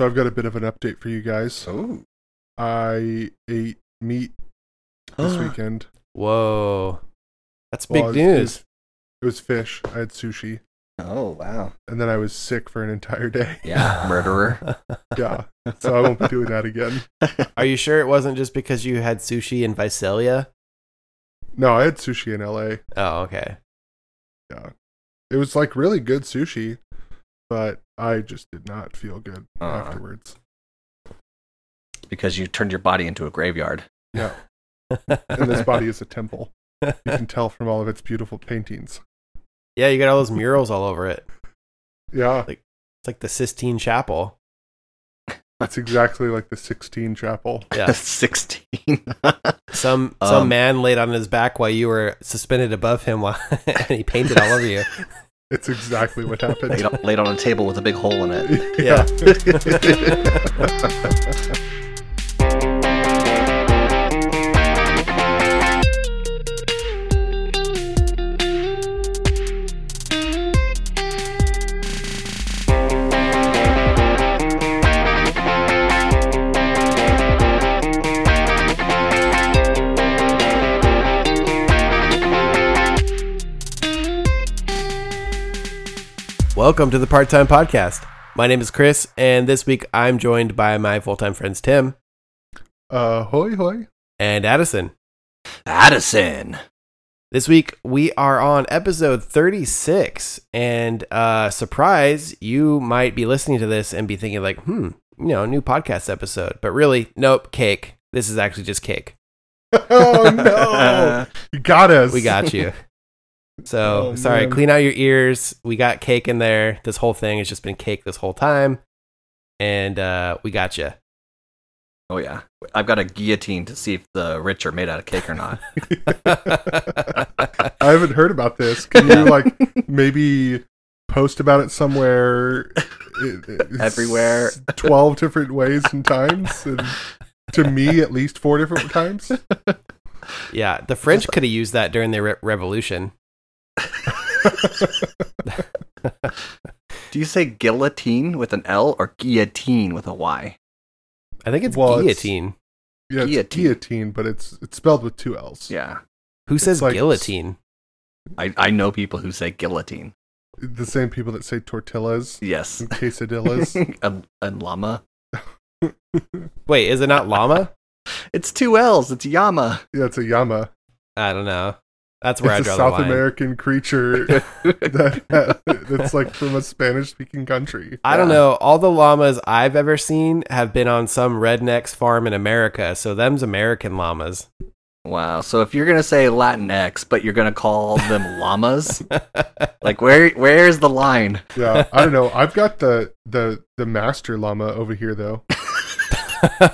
So I've got a bit of an update for you guys. Oh. I ate meat this weekend. Whoa, that's Well, big it was- news. It was fish. I had sushi, Oh wow. and then I was sick for an entire day. Yeah, murderer. yeah, so I won't be doing that again. Are you sure it wasn't just because you had sushi in Visalia? No, I had sushi in LA. Oh, okay. Yeah, it was like really good sushi, but I just did not feel good Uh. afterwards. because you turned your body into a graveyard. Yeah, and this body is a temple. You can tell from all of its beautiful paintings. yeah, you got all those murals all over it. Yeah, It's like the Sistine Chapel. it's exactly like the Sixteen Chapel. Yeah. Sixteen. Some some Um, man laid on his back while you were suspended above him, while, and he painted all over you. It's exactly what happened. laid, on, laid on a table with a big hole in it. Yeah. Welcome to the Part Time Podcast. My name is Chris, and this week I'm joined by my full time friends Tim uh, hoy hoy. and Addison. Addison. This week we are on episode 36, and uh, surprise, you might be listening to this and be thinking like, hmm, you know, new podcast episode, but really, nope, cake. This is actually just cake. oh no! You got us. We got you. So Oh, sorry, man. clean out your ears. We got cake in there. This whole thing has just been cake this whole time, and uh, we got you. Oh yeah. I've got a guillotine to see if the rich are made out of cake or not. I haven't heard about this. Can you like maybe post about it somewhere? Everywhere. Twelve different ways and times, and to me at least four different times. yeah, the French could have used that during the re- revolution. Do you say guillotine with an L or guillotine with a Y? I think it's Well, it's- guillotine. Yeah, it's Guillotine. guillotine, but it's it's spelled with two L's. Yeah. Who says like- guillotine? I, I know people who say guillotine. The same people that say tortillas Yes. and quesadillas. and, and llama. Wait, is it not llama? It's two L's. It's Yama. yeah, it's a llama. I don't know. That's where it's I a draw South the line. South American creature that that's like from a Spanish-speaking country. I don't know. All the llamas I've ever seen have been on some redneck's farm in America, so them's American llamas. Wow. So if you're gonna say Latinx, but you're gonna call them llamas, like where where's the line? Yeah, I don't know. I've got the the the master llama over here though.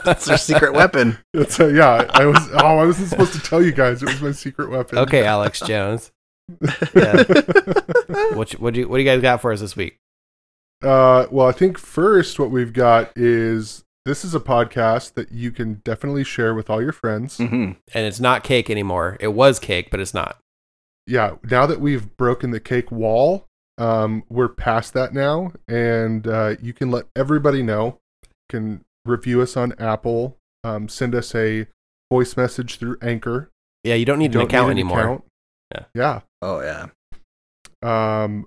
That's their secret weapon. It's a, yeah. I was oh, I wasn't supposed to tell you guys. It was my secret weapon. okay, Alex Jones. Yeah. What you- what do you what do you guys got for us this week? Uh, well, I think first what we've got is this is a podcast that you can definitely share with all your friends. hmm And it's not cake anymore. It was cake, but it's not. Yeah, now that we've broken the cake wall, um, we're past that now, and uh, you can let everybody know. Can review us on Apple. Um, send us a voice message through Anchor. Yeah, you don't need You an don't account need an anymore. account. Yeah. Oh yeah. Um,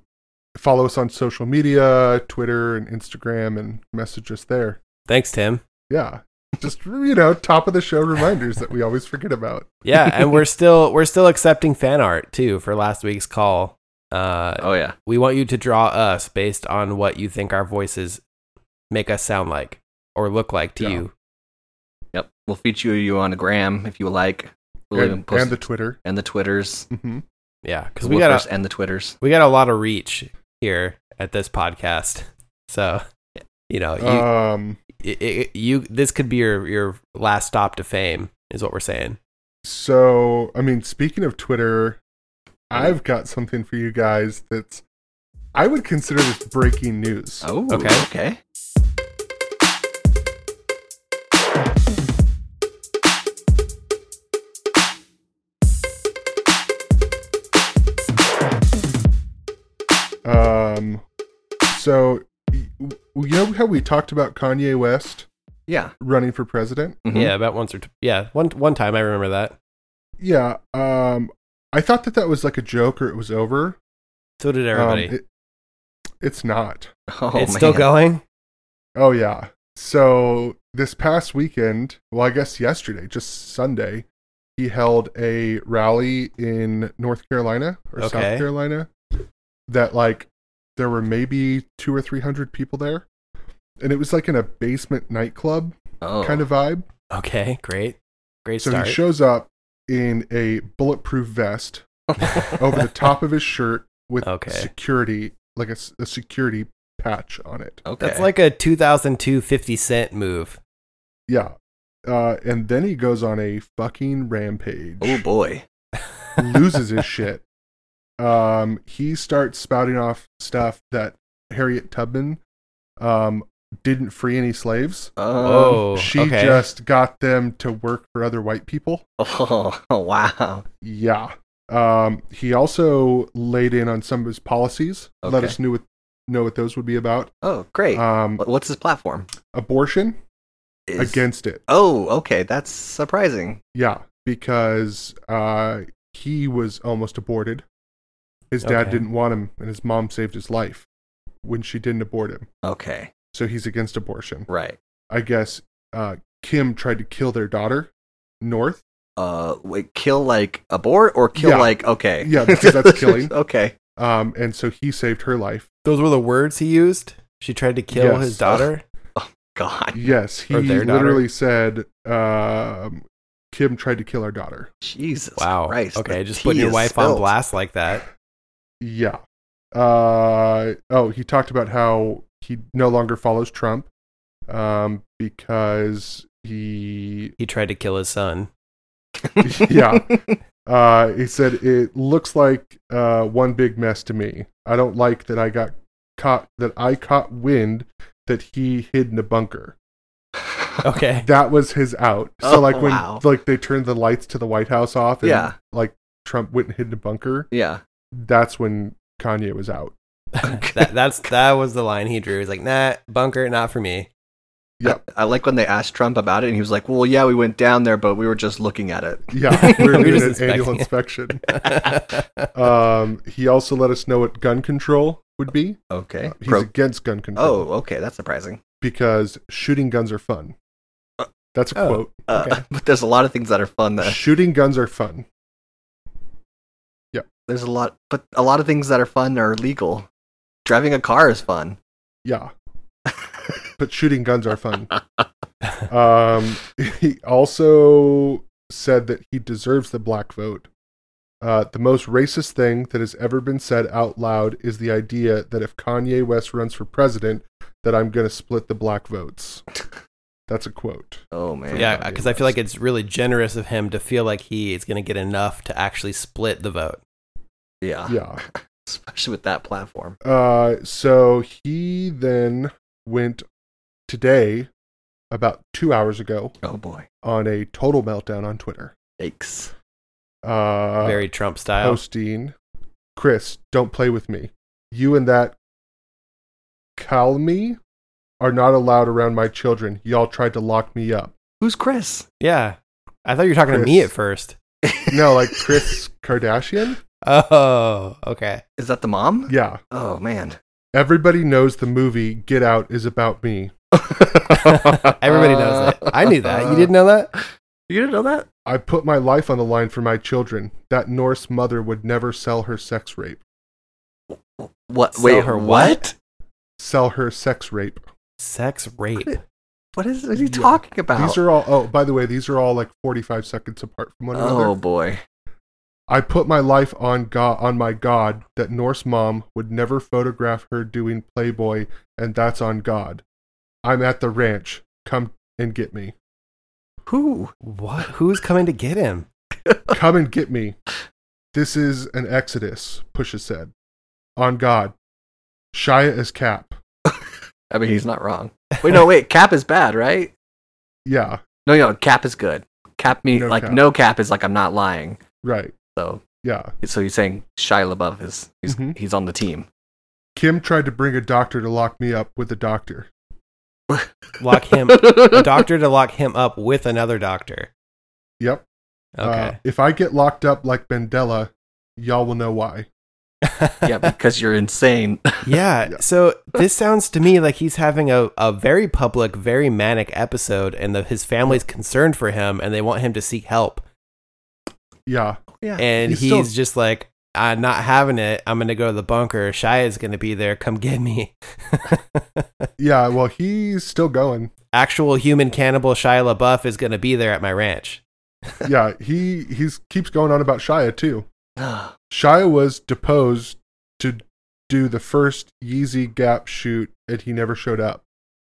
follow us on social media, Twitter and Instagram, and message us there. Thanks, Tim. Yeah. Just you know, top of the show reminders that we always forget about. Yeah, and we're still we're still accepting fan art too for last week's call. Uh, Oh yeah. we want you to draw us based on what you think our voices make us sound like or look like to Yeah. you. Yep. We'll feature you on a gram if you like. We'll even And, post and the Twitter. and the Twitters. hmm Yeah, because we got woofers a, and the Twitters. we got a lot of reach here at this podcast. So, you know, you Um, it, it, you this could be your your last stop to fame is what we're saying. So, I mean, speaking of Twitter, I've got something for you guys that's I would consider this breaking news. Oh. Okay. Okay. Um, so you know how we talked about Kanye West Yeah. running for president? Mhm. Yeah, about once or t- yeah, one one time I remember that. Yeah. Um, I thought that that was like a joke or it was over. So did Um, everybody. it- it's not. Oh, it's still going. Oh yeah. So this past weekend, well, I guess yesterday, just Sunday, he held a rally in North Carolina or South Carolina. That like there were maybe two or three hundred people there, and it was like in a basement nightclub Oh. kind of vibe. Okay, great, great So start. he shows up in a bulletproof vest over the top of his shirt with Okay. security, like a security patch on it. Okay. That's like a 2002 50 Cent move. Yeah. Uh, and then he goes on a fucking rampage. Oh boy. loses his shit. Um, he starts spouting off stuff that Harriet Tubman um, didn't free any slaves. Um, Oh, she okay. just got them to work for other white people. Oh, wow. Yeah. Um, he also laid in on some of his policies. Let us know what know what those would be about. Oh, great. Um, What's his platform? abortion Is- against it. Oh, okay. That's surprising. Yeah, because uh, he was almost aborted. His dad Okay. didn't want him, and his mom saved his life when she didn't abort him. Okay. So he's against abortion. Right. I guess uh, Kim tried to kill their daughter, North. Uh, wait, kill like abort or kill Yeah. like okay? Yeah, because that's killing. okay. Um, and so he saved her life. Those were the words he used. She tried to kill Yes. his daughter. Oh God. Yes, he Or their daughter. literally said, um, "Kim tried to kill our daughter." Jesus. Wow. Christ. okay, just tea putting your is wife on blast like that. Yeah. Uh, oh, he talked about how he no longer follows Trump um, because he He tried to kill his son. yeah. Uh, he said it looks like uh, one big mess to me. I don't like that I got caught that I caught wind that he hid in a bunker. Okay. That was his out. So Oh, like when wow. like they turned the lights to the White House off and Yeah. like Trump went and hid in a bunker, yeah. That's when Kanye was out. that that's that was the line he drew. He's like, nah, bunker, not for me. Yep. I, I like when they asked Trump about it, and he was like, "Well, yeah, we went down there, but we were just looking at it." Yeah, we were We were doing just an annual inspecting inspection. Um, he also let us know what gun control would be. Okay. Uh, He's Pro- against gun control. oh, okay. That's surprising. because shooting guns are fun. Uh, That's a oh. quote. Uh, Okay. But there's a lot of things that are fun. That Shooting guns are fun. There's a lot, but a lot of things that are fun are legal. Driving a car is fun. Yeah, but shooting guns are fun. Um, he also said that he deserves the black vote. Uh, the most racist thing that has ever been said out loud is the idea that if Kanye West runs for president, that I'm going to split the black votes. That's a quote. Oh man. yeah, because I feel like it's really generous of him to feel like he is going to get enough to actually split the vote. Yeah. Yeah. Especially with that platform. Uh, so he then went today, about two hours ago, Oh boy. on a total meltdown on Twitter. Yikes. Uh, Very Trump style. posting, Kris, don't play with me. You and that Calmy are not allowed around my children. Y'all tried to lock me up. Who's Chris? Yeah, I thought you were talking to me at first. No, like Kris Kardashian? Oh, okay. Is that the mom? Yeah. Oh man. Everybody knows the movie Get Out is about me. Everybody knows that. I knew that. You didn't know that? You didn't know that? I put my life on the line for my children. That North's mother would never sell her sex rape. What? Sell Wait, her what? Sell her sex rape. Sex rape. What is, what is he Yeah. talking about? These are all, oh, by the way, these are all like 45 seconds apart from one another. oh boy. I put my life on God, on my God, that North's mom would never photograph her doing Playboy, and that's on God. I'm at the ranch. Come and get me. Who? What? Who's coming to get him? Come and get me. This is an exodus, Pusha said. On God. Shia is Cap. I mean, he's not wrong. Wait, no, wait. Cap is bad, right? Yeah, No, no. Cap is good. Cap me No like cap. no cap is like I'm not lying. right. So, Yeah. so he's saying Shia LaBeouf is he's Mhm. he's on the team. Kim tried to bring a doctor to lock me up with a doctor. Lock him, a doctor to lock him up with another doctor. Yep. Okay. Uh, if I get locked up like Mandela, y'all will know why. yeah, because you're insane. yeah, Yeah. So this sounds to me like he's having a, a very public, very manic episode, and the, his family's concerned for him, and they want him to seek help. Yeah. Yeah. And He's he's, still- just like, I'm not having it. I'm gonna go to the bunker. Shia's gonna be there. Come get me. Yeah. Well, he's still going. Actual human cannibal Shia LaBeouf is gonna be there at my ranch. Yeah. He he's keeps going on about Shia too. Shia was deposed to do the first Yeezy Gap shoot, and he never showed up.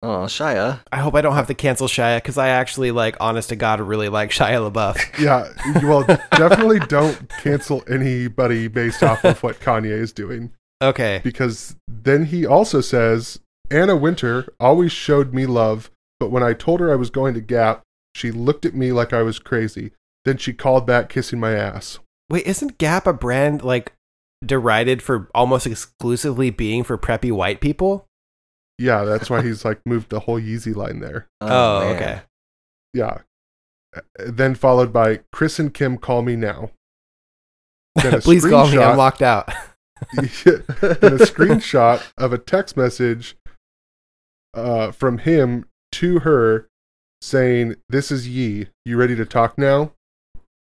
Oh, Shia. I hope I don't have to cancel Shia because I actually like, honest to God, really like Shia LaBeouf. Yeah. Well, definitely don't cancel anybody based off of what Kanye is doing. Okay. because then he also says Anna Wintour always showed me love, but when I told her I was going to Gap, she looked at me like I was crazy. Then she called back kissing my ass. Wait, isn't Gap a brand like derided for almost exclusively being for preppy white people? Yeah, that's why he's like moved the whole Yeezy line there. Oh, man. okay. Yeah. Then followed by Kris and Kim call me now. Please call me. I'm locked out. then a screenshot of a text message uh, from him to her saying, This is Yee. You ready to talk now?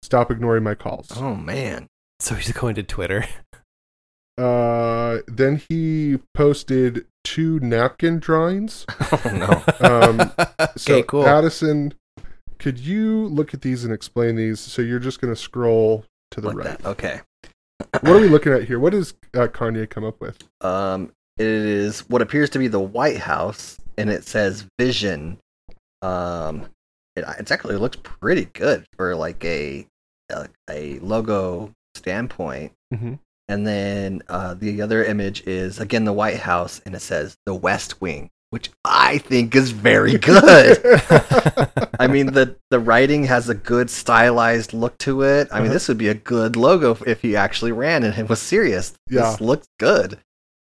Stop ignoring my calls. Oh man. so he's going to Twitter. Uh, then he posted two napkin drawings. Oh no. Um, So, okay, cool. Addison, could you look at these and explain these? So you're just going to scroll to the like right. that. Okay. What are we looking at here? What does uh, Kanye come up with? Um, it is what appears to be the White House, and it says Vision. Um, it it's actually looks pretty good for like a a, a logo standpoint. Mm-hmm. And then uh, the other image is again the White House, and it says the West Wing, which I think is very good. I mean the the writing has a good stylized look to it. I mean Uh-huh. this would be a good logo if he actually ran and it was serious. Yeah. This looks good.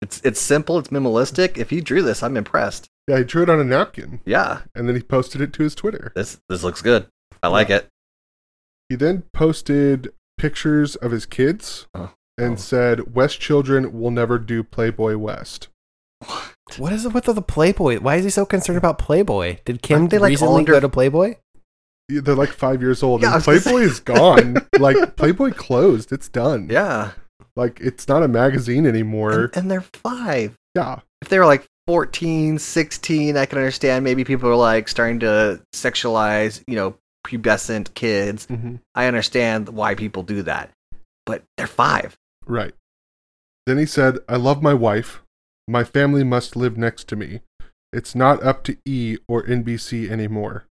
It's it's simple, it's minimalistic. If he drew this, I'm impressed. yeah, he drew it on a napkin Yeah. and then he posted it to his Twitter. This this looks good. I like it. He then posted pictures of his kids Oh. And Oh. said, West children will never do Playboy West. What? what is it with the Playboy? Why is he so concerned about Playboy? Did Kim Aren't they, like, recently under- go to Playboy? Yeah, They're like five years old, Yeah, and Playboy is gone. like Playboy closed; it's done. Yeah. like it's not a magazine anymore. And, and they're five. yeah, If they were like 14, 16, I can understand maybe people are like starting to sexualize, you know, pubescent kids. hmm I understand why people do that. But they're five. Right. Then he said, "I love my wife. My family must live next to me. It's not up to E or NBC anymore."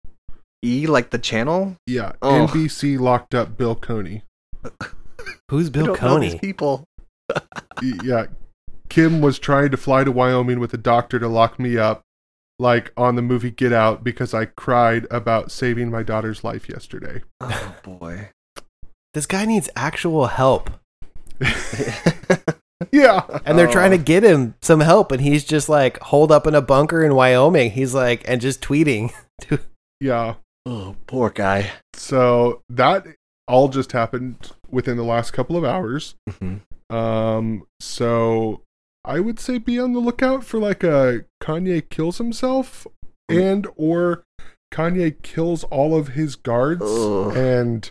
E like the channel? Yeah, Oh. NBC locked up Bill Coney. Who's I Bill don't know these Coney? people. Yeah, Kim was trying to fly to Wyoming with a doctor to lock me up, like on the movie Get Out, because I cried about saving my daughter's life yesterday. Oh boy. This guy needs actual help. Yeah, And they're trying to Oh. get him some help, and he's just like holed up in a bunker in Wyoming. He's like, and just tweeting. yeah. Oh, poor guy. So that all just happened within the last couple of hours. Mhm. Um, so I would say be on the lookout for like a Kanye kills himself and or Kanye kills all of his guards Ugh. and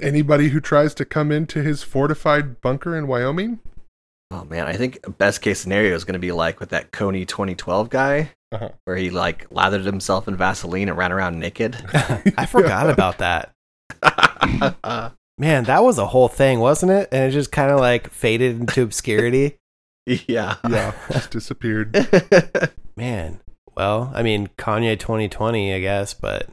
anybody who tries to come into his fortified bunker in Wyoming. Oh man, I think best case scenario is going to be like with that Kony 2012 guy, Uh-huh. where he like lathered himself in Vaseline and ran around naked. I forgot about that. Man, that was a whole thing, wasn't it? And it just kind of like faded into obscurity. yeah. Yeah, just disappeared. Man, well, I mean, Kanye 2020, I guess, but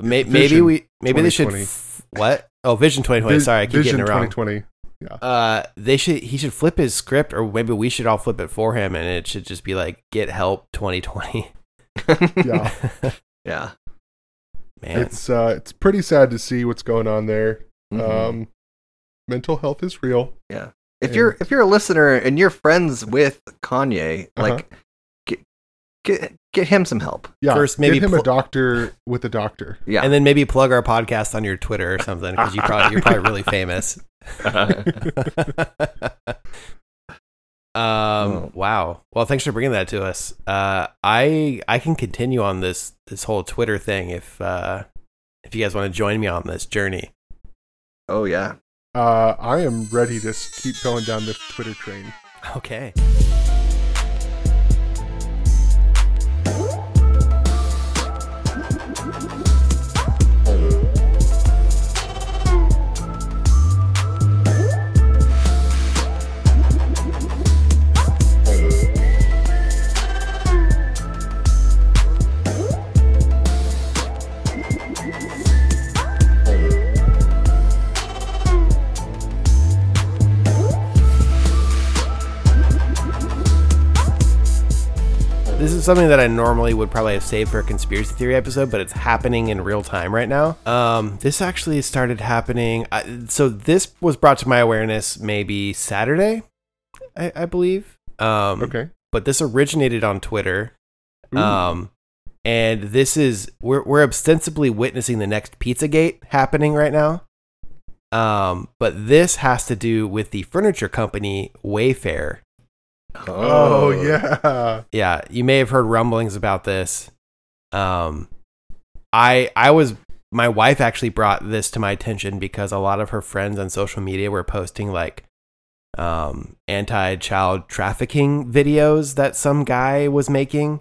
may- maybe we maybe they should 2020. f- what? Oh, Vision 2020. Sorry, I keep Vision getting it wrong. 2020. Yeah. Uh, they should he should flip his script, or maybe we should all flip it for him, and it should just be like "Get Help 2020." Yeah. yeah. Man, It's uh it's pretty sad to see what's going on there. Mhm. Um mental health is real. Yeah. If And- you're if you're a listener and you're friends with Kanye, Uh-huh. like get get get him some help. yeah, First, maybe get him pl- a doctor with a doctor. Yeah. And then maybe plug our podcast on your Twitter or something because you probably you're probably really famous. um Oh. wow well thanks for bringing that to us uh i i can continue on this this whole twitter thing if uh if you guys want to join me on this journey oh yeah. Uh, I am ready to keep going down this Twitter train. okay is something that I normally would probably have saved for a conspiracy theory episode, but it's happening in real time right now. Um, this actually started happening. I, so this was brought to my awareness maybe Saturday, I, I believe. Um, Okay. But this originated on Twitter. Ooh. Um, and this is we're we're ostensibly witnessing the next Pizzagate happening right now. Um, but this has to do with the furniture company Wayfair. Oh yeah. Yeah, you may have heard rumblings about this. Um, I I was my wife actually brought this to my attention because a lot of her friends on social media were posting like um anti-child trafficking videos that some guy was making.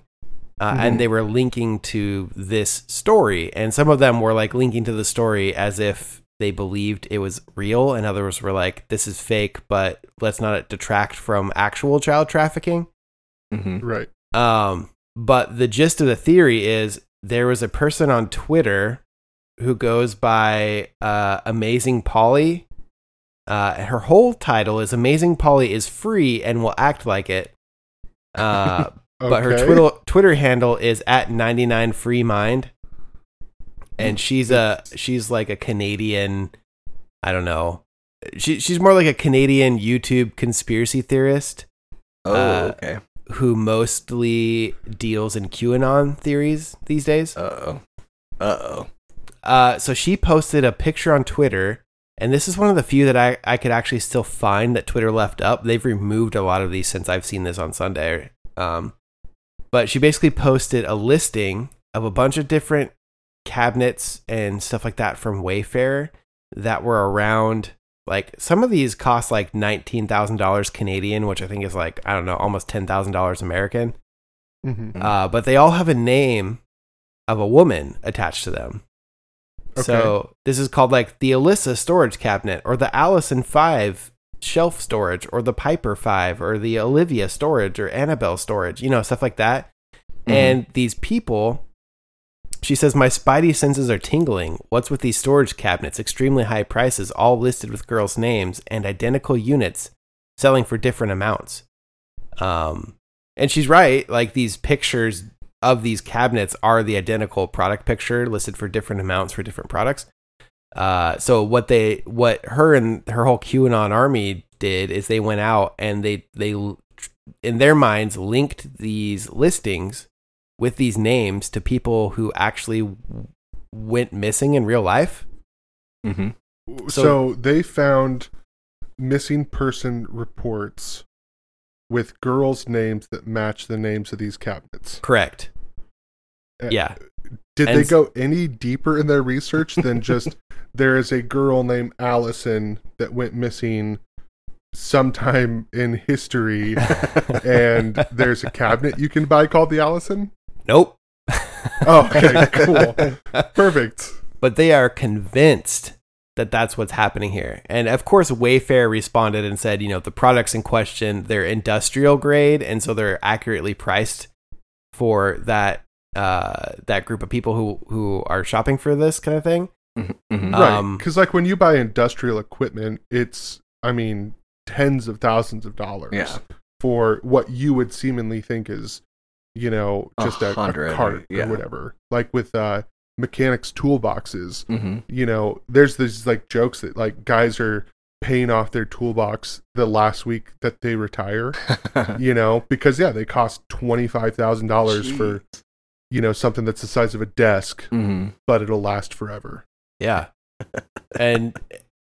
Uh, Mhm. And they were linking to this story, and some of them were like linking to the story as if they believed it was real, and others were like, "This is fake," but let's not detract from actual child trafficking. hmm Right. Um, but the gist of the theory is there was a person on Twitter who goes by uh, Amazing Polly. Uh, her whole title is Amazing Polly is free and will act like it. Uh, But her Okay. Twitter Twitter handle is at 99 free mind. And she's a she's like a Canadian I don't know. She she's more like a Canadian YouTube conspiracy theorist Oh, Uh, okay. who mostly deals in QAnon theories these days. Uh oh. Uh oh. Uh, so she posted a picture on Twitter, and this is one of the few that I, I could actually still find that Twitter left up. They've removed a lot of these since I've seen this on Sunday. Um, but she basically posted a listing of a bunch of different cabinets and stuff like that from Wayfair that were around. Like some of these cost like nineteen thousand dollars Canadian, which I think is like I don't know, almost ten thousand dollars American. Mhm. Mm. Uh, but they all have a name of a woman attached to them. So this is called like the Alyssa storage cabinet or the Allison 5 shelf storage or the Piper 5 or the Olivia storage or Annabelle storage, you know, stuff like that. Mhm. And these people, she says, My spidey senses are tingling. What's with these storage cabinets? Extremely high prices, all listed with girls' names and identical units selling for different amounts. Um, and she's right. Like these pictures of these cabinets are the identical product picture listed for different amounts for different products. Uh, so what they, what her and her whole QAnon army did is they went out and they, they, in their minds, linked these listings with these names to people who actually went missing in real life. Mhm. So, So- they found missing person reports with girls' names that match the names of these cabinets. Correct. Uh, Yeah. Did And they go any deeper in their research than just there is a girl named Allison that went missing sometime in history and there's a cabinet you can buy called the Allison? Nope. Oh, okay, cool. Perfect. but they are convinced that that's what's happening here. And of course, Wayfair responded and said, you know, the products in question, they're industrial grade, and so they're accurately priced for that uh, that group of people who who are shopping for this kind of thing. Mhm. Mhm. Right. Um, Because, like, when you buy industrial equipment, it's, I mean, tens of thousands of dollars Yeah. for what you would seemingly think is, you know, just a, a cart yeah. or whatever. Like with uh, mechanics toolboxes, Mhm. you know, there's these like jokes that like guys are paying off their toolbox the last week that they retire. you know, because yeah, they cost twenty five thousand dollars for you know something that's the size of a desk, hmm but it'll last forever. Yeah. and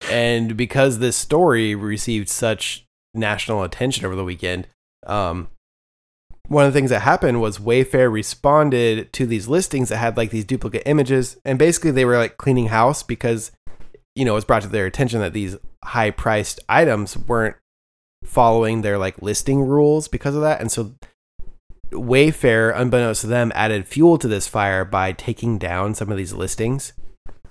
and because this story received such national attention over the weekend, um one of the things that happened was Wayfair responded to these listings that had like these duplicate images and basically they were like cleaning house because you know, it was brought to their attention that these high priced items weren't following their like listing rules because of that. And so Wayfair, unbeknownst to them, added fuel to this fire by taking down some of these listings.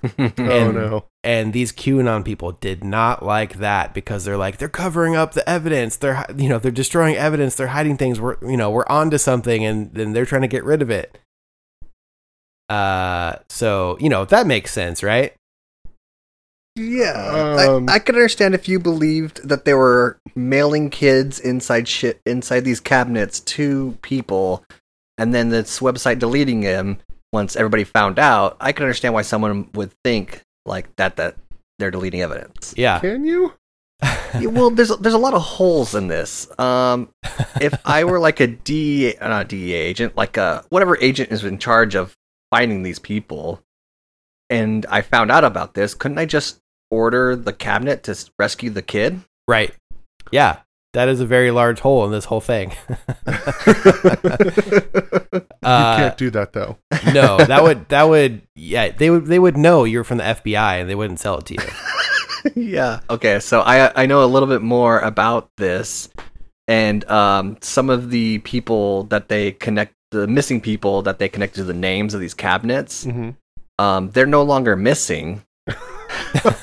oh no. And these QAnon people did not like that because they're like they're covering up the evidence. They're you know they're destroying evidence. They're hiding things. We're you know we're onto something, and then they're trying to get rid of it. Uh, so you know that makes sense, right? Yeah, Um, I, I could understand if you believed that they were mailing kids inside shit inside these cabinets to people, and then this website deleting them once everybody found out. I can understand why someone would think like that that they're deleting evidence. Yeah. Can you? Yeah, well, there's there's a lot of holes in this. Um, if I were like a DEA, uh, not DEA agent, like a whatever agent is in charge of finding these people, and I found out about this, couldn't I just order the cabinet to rescue the kid? Right. Yeah. That is a very large hole in this whole thing. you Uh, can't do that though. no, that would that would yeah they would they would know you're from the FBI and they wouldn't sell it to you. yeah. Okay, so I I know a little bit more about this, and um, some of the people that they connect, the missing people that they connect to the names of these cabinets, Mhm. um, they're no longer missing.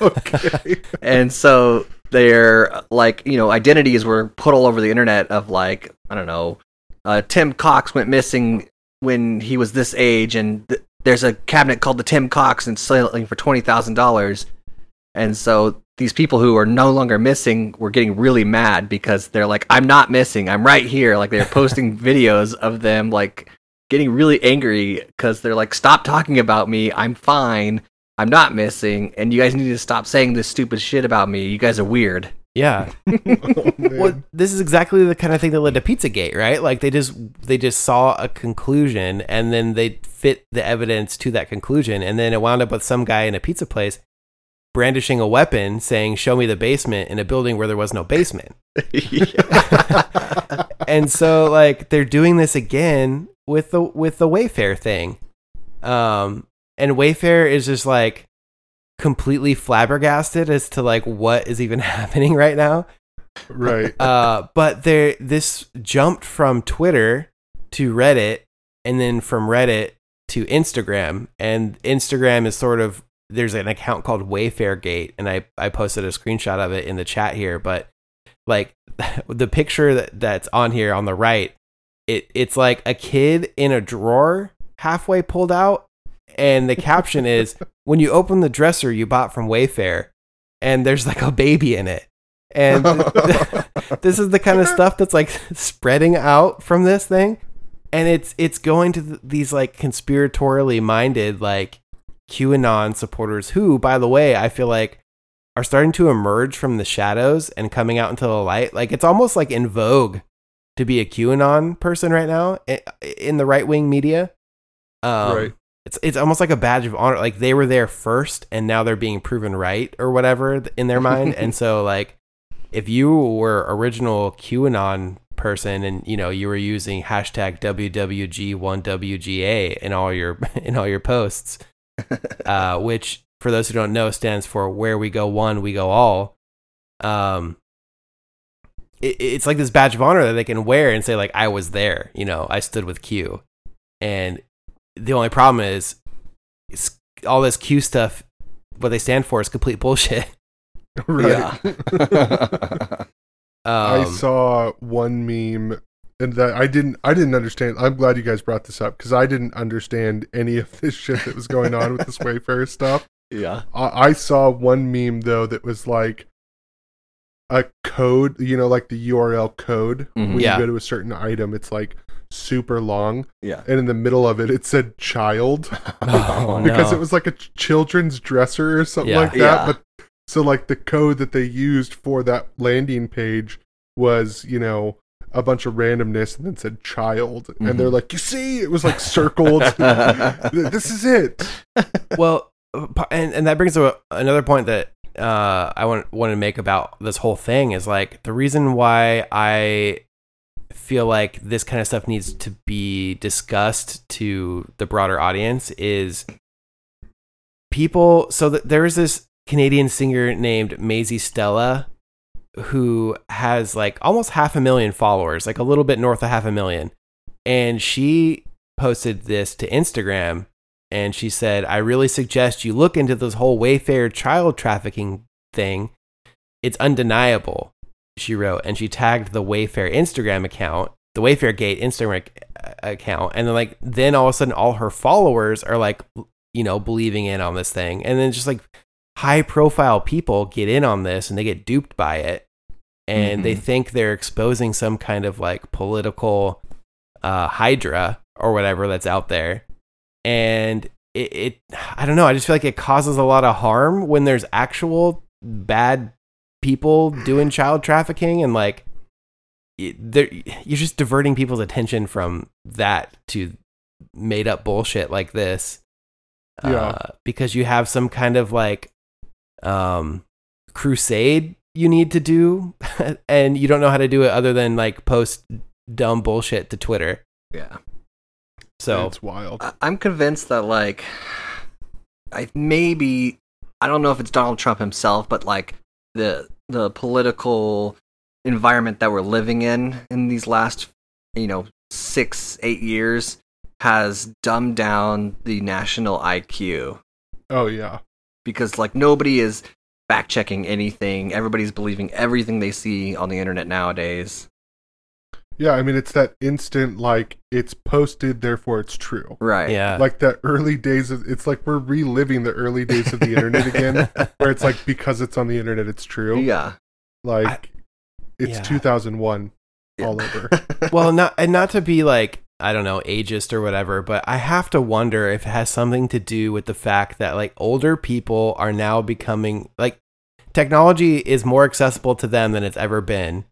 okay. and so their like you know identities were put all over the internet of like i don't know uh, tim cox went missing when he was this age and th- there's a cabinet called the tim cox and selling for $20000 and so these people who are no longer missing were getting really mad because they're like i'm not missing. I'm right here. Like they're posting videos of them like getting really angry because they're like stop talking about me. I'm fine I'm not missing, and you guys need to stop saying this stupid shit about me. You guys are weird. Yeah. Oh. Well, this is exactly the kind of thing that led to Pizzagate, right? Like they just they just saw a conclusion and then they fit the evidence to that conclusion, and then it wound up with some guy in a pizza place brandishing a weapon, saying, "Show me the basement" in a building where there was no basement. and so like they're doing this again with the with the Wayfair thing. Um and Wayfair is just like completely flabbergasted as to like what is even happening right now. right. Uh but there this jumped from Twitter to Reddit and then from Reddit to Instagram and Instagram is sort of there's an account called Wayfair Gate and I I posted a screenshot of it in the chat here but like the picture that, that's on here on the right it it's like a kid in a drawer halfway pulled out and the caption is when you open the dresser you bought from Wayfair and there's like a baby in it. And this is the kind of stuff that's like spreading out from this thing. And it's it's going to th- these like conspiratorially minded like QAnon supporters who by the way I feel like are starting to emerge from the shadows and coming out into the light. Like it's almost like in vogue to be a QAnon person right now in the right wing media. Um, Right. It's it's almost like a badge of honor like they were there first and now they're being proven right or whatever in their mind and so like if you were original QAnon person and you know you were using hashtag WWG1WGA in all your in all your posts, uh, which for those who don't know stands for where we go one we go all. Um, it, it's like this badge of honor that they can wear and say like I was there, you know, I stood with Q, and the only problem is it's, all this Q stuff. What they stand for is complete bullshit. right. Yeah. I Um, saw one meme and that I didn't I didn't understand. I'm glad you guys brought this up because I didn't understand any of this shit that was going on with this Wayfair stuff. yeah. I, I saw one meme though that was like a code, you know, like the URL code. Mhm. When Yeah. you go to a certain item, it's like super long, Yeah. and in the middle of it, it said child Oh, because no. it was like a children's dresser or something Yeah. like that. Yeah. But So like the code that they used for that landing page was, you know, a bunch of randomness and then said child. And they're like, you see, it was like circled. this is it. well, and and that brings up another point that uh, I want want to make about this whole thing is like the reason why I feel like this kind of stuff needs to be discussed to the broader audience is people. So that there is this Canadian singer named Maisy Stella who has like almost half a million followers, like a little bit north of half a million, and she posted this to Instagram and she said, I really suggest you look into this whole Wayfair child trafficking thing. It's undeniable, she wrote. And she tagged the Wayfair Instagram account, the Wayfair Gate Instagram account. And then, like, then all of a sudden, all her followers are like, you know, believing in on this thing. And then just like high profile people get in on this and they get duped by it. And they Mhm. think they're exposing some kind of like political uh, hydra or whatever that's out there and it, it i don't know i just feel like it causes a lot of harm when there's actual bad people doing child trafficking and like it, you're just diverting people's attention from that to made up bullshit like this Yeah. uh, because you have some kind of like um crusade you need to do and you don't know how to do it other than like post dumb bullshit to twitter yeah. so it's wild. I- I'm convinced that like I maybe I don't know if it's Donald Trump himself, but like the the political environment that we're living in in these last you know six eight years has dumbed down the national IQ Oh yeah. because like nobody is fact checking anything. Everybody's believing everything they see on the internet nowadays. Yeah, I mean it's that instant like it's posted, therefore it's true. Right. yeah Like the early days of it's like we're reliving the early days of the internet again, where it's like because it's on the internet, it's true. Yeah. Like it's yeah. 2001 Yeah. all over. well not and not to be like i don't know ageist or whatever but i have to wonder if it has something to do with the fact that like older people are now becoming like technology is more accessible to them than it's ever been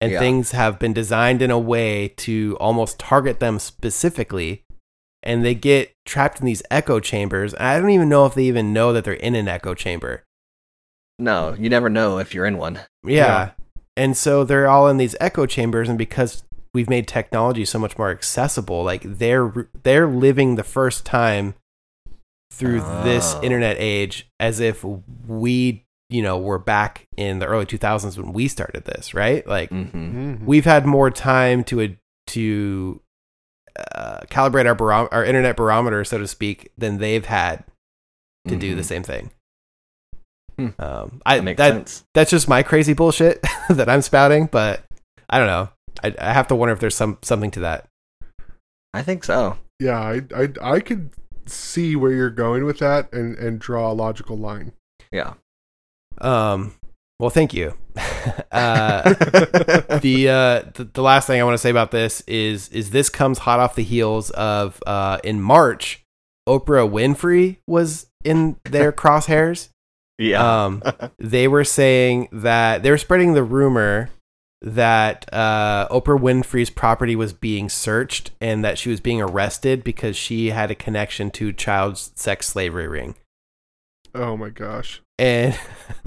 and Yeah. things have been designed in a way to almost target them specifically and they get trapped in these echo chambers i don't even know if they even know that they're in an echo chamber no, you never know if you're in one. Yeah. Yeah. And so they're all in these echo chambers and because we've made technology so much more accessible, like they're they're living the first time through this Oh. internet age as if we, you know, were back in the early 2000s when we started this, right? Like Mm-hmm. Mhm. we've had more time to to uh, calibrate our barom- our internet barometer, so to speak, than they've had to do the same thing. Hmm. Um, I That makes that, sense. that's just my crazy bullshit that I'm spouting, but I don't know. I, I have to wonder if there's some something to that. I think so. Yeah, I, I I could see where you're going with that and and draw a logical line. Yeah. Um, well, thank you. uh, the, uh, the the last thing I want to say about this is is this comes hot off the heels of uh, in March, Oprah Winfrey was in their crosshairs. yeah. Um, they were saying that they were spreading the rumor that uh, Oprah Winfrey's property was being searched and that she was being arrested because she had a connection to child sex slavery ring. Oh my gosh. And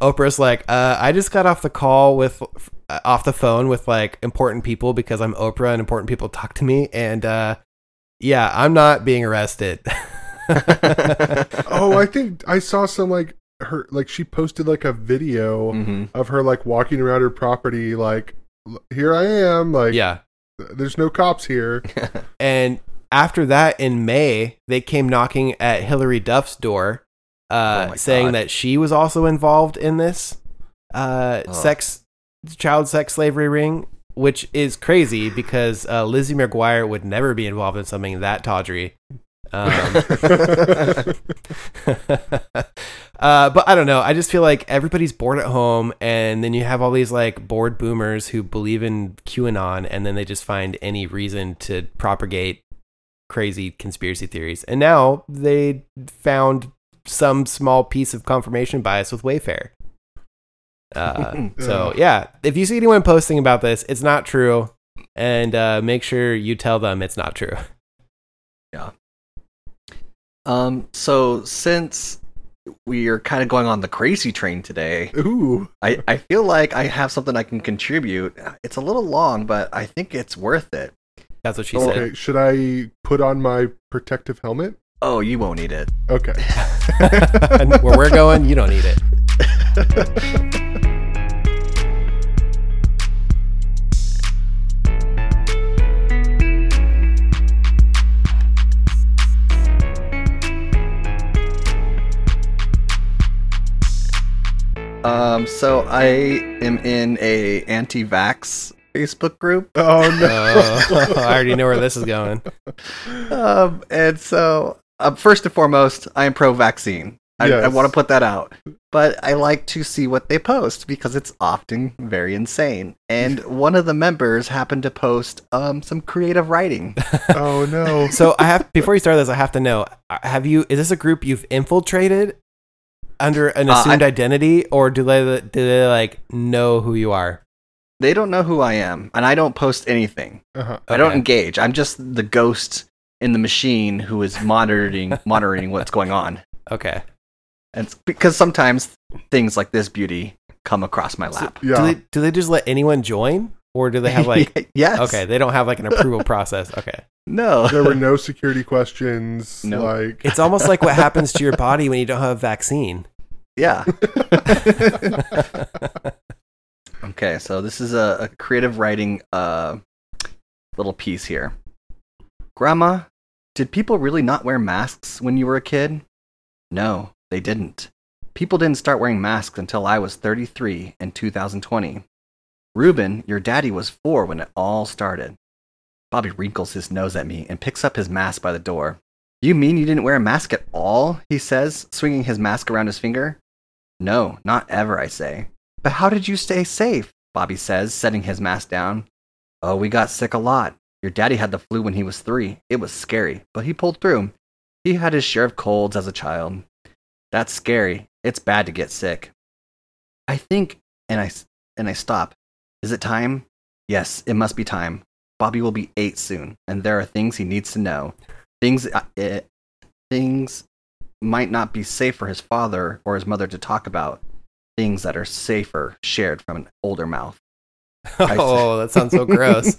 Oprah's like, uh, I just got off the call with, uh, off the phone with like important people because I'm Oprah and important people talk to me. And uh, yeah, I'm not being arrested. Oh, I think I saw some like her like she posted like a video hmm of her like walking around her property like here I am like yeah. there's no cops here. And after that, in May, they came knocking at Hilary Duff's door, uh, Oh saying God. that she was also involved in this uh, Ugh. sex, child sex slavery ring, which is crazy because uh, Lizzie McGuire would never be involved in something that tawdry. Um, uh, but I don't know. I just feel like everybody's bored at home, and then you have all these like bored boomers who believe in QAnon, and then they just find any reason to propagate crazy conspiracy theories. And now they found some small piece of confirmation bias with Wayfair. Uh, so yeah, if you see anyone posting about this, it's not true, and uh, make sure you tell them it's not true. Yeah. Um, so since we are kind of going on the crazy train today, Ooh. I, I feel like I have something I can contribute. It's a little long, but I think it's worth it. That's what she said. Okay, should I put on my protective helmet? Oh, you won't need it. Okay. and where we're going, you don't need it. Um, so I am in a anti-vax Facebook group. Oh no. Oh, I already know where this is going. Um, and so uh, first and foremost, I am pro-vaccine. I, I want to put that out. But I like to see what they post because it's often very insane. And one of the members happened to post um, some creative writing. oh no. So I have before you start this, I have to know: uh, Have you? Is this a group you've infiltrated under an Uh, I- assumed identity, or do they do they like know who you are? They don't know who I am, and I don't post anything. Uh-huh. I don't engage. I'm just the ghost in the machine who is monitoring monitoring what's going on. Okay. And it's because sometimes things like this beauty come across my lap. Yeah. Do they do they just let anyone join, or do they have like? yes. Okay, they don't have like an approval process. Okay, No. there were no security questions. No. Like it's almost like what happens to your body when you don't have a vaccine. yeah. Okay, so this is a, a creative writing uh, little piece here. Grandma, did people really not wear masks when you were a kid? No, they didn't. People didn't start wearing masks until I was 33 in 2020. Reuben, your daddy was four when it all started. Bobby wrinkles his nose at me and picks up his mask by the door. You mean you didn't wear a mask at all? He says, swinging his mask around his finger. No, not ever, I say. But how did you stay safe? Bobby says, setting his mask down. Oh, we got sick a lot. Your daddy had the flu when he was three. It was scary, but he pulled through. He had his share of colds as a child. That's scary. It's bad to get sick. I think, and I, and I stop. Is it time? Yes, it must be time. Bobby will be eight soon, and there are things he needs to know. Things, uh, eh, things might not be safe for his father or his mother to talk about things that are safer shared from an older mouth. oh, that sounds so gross.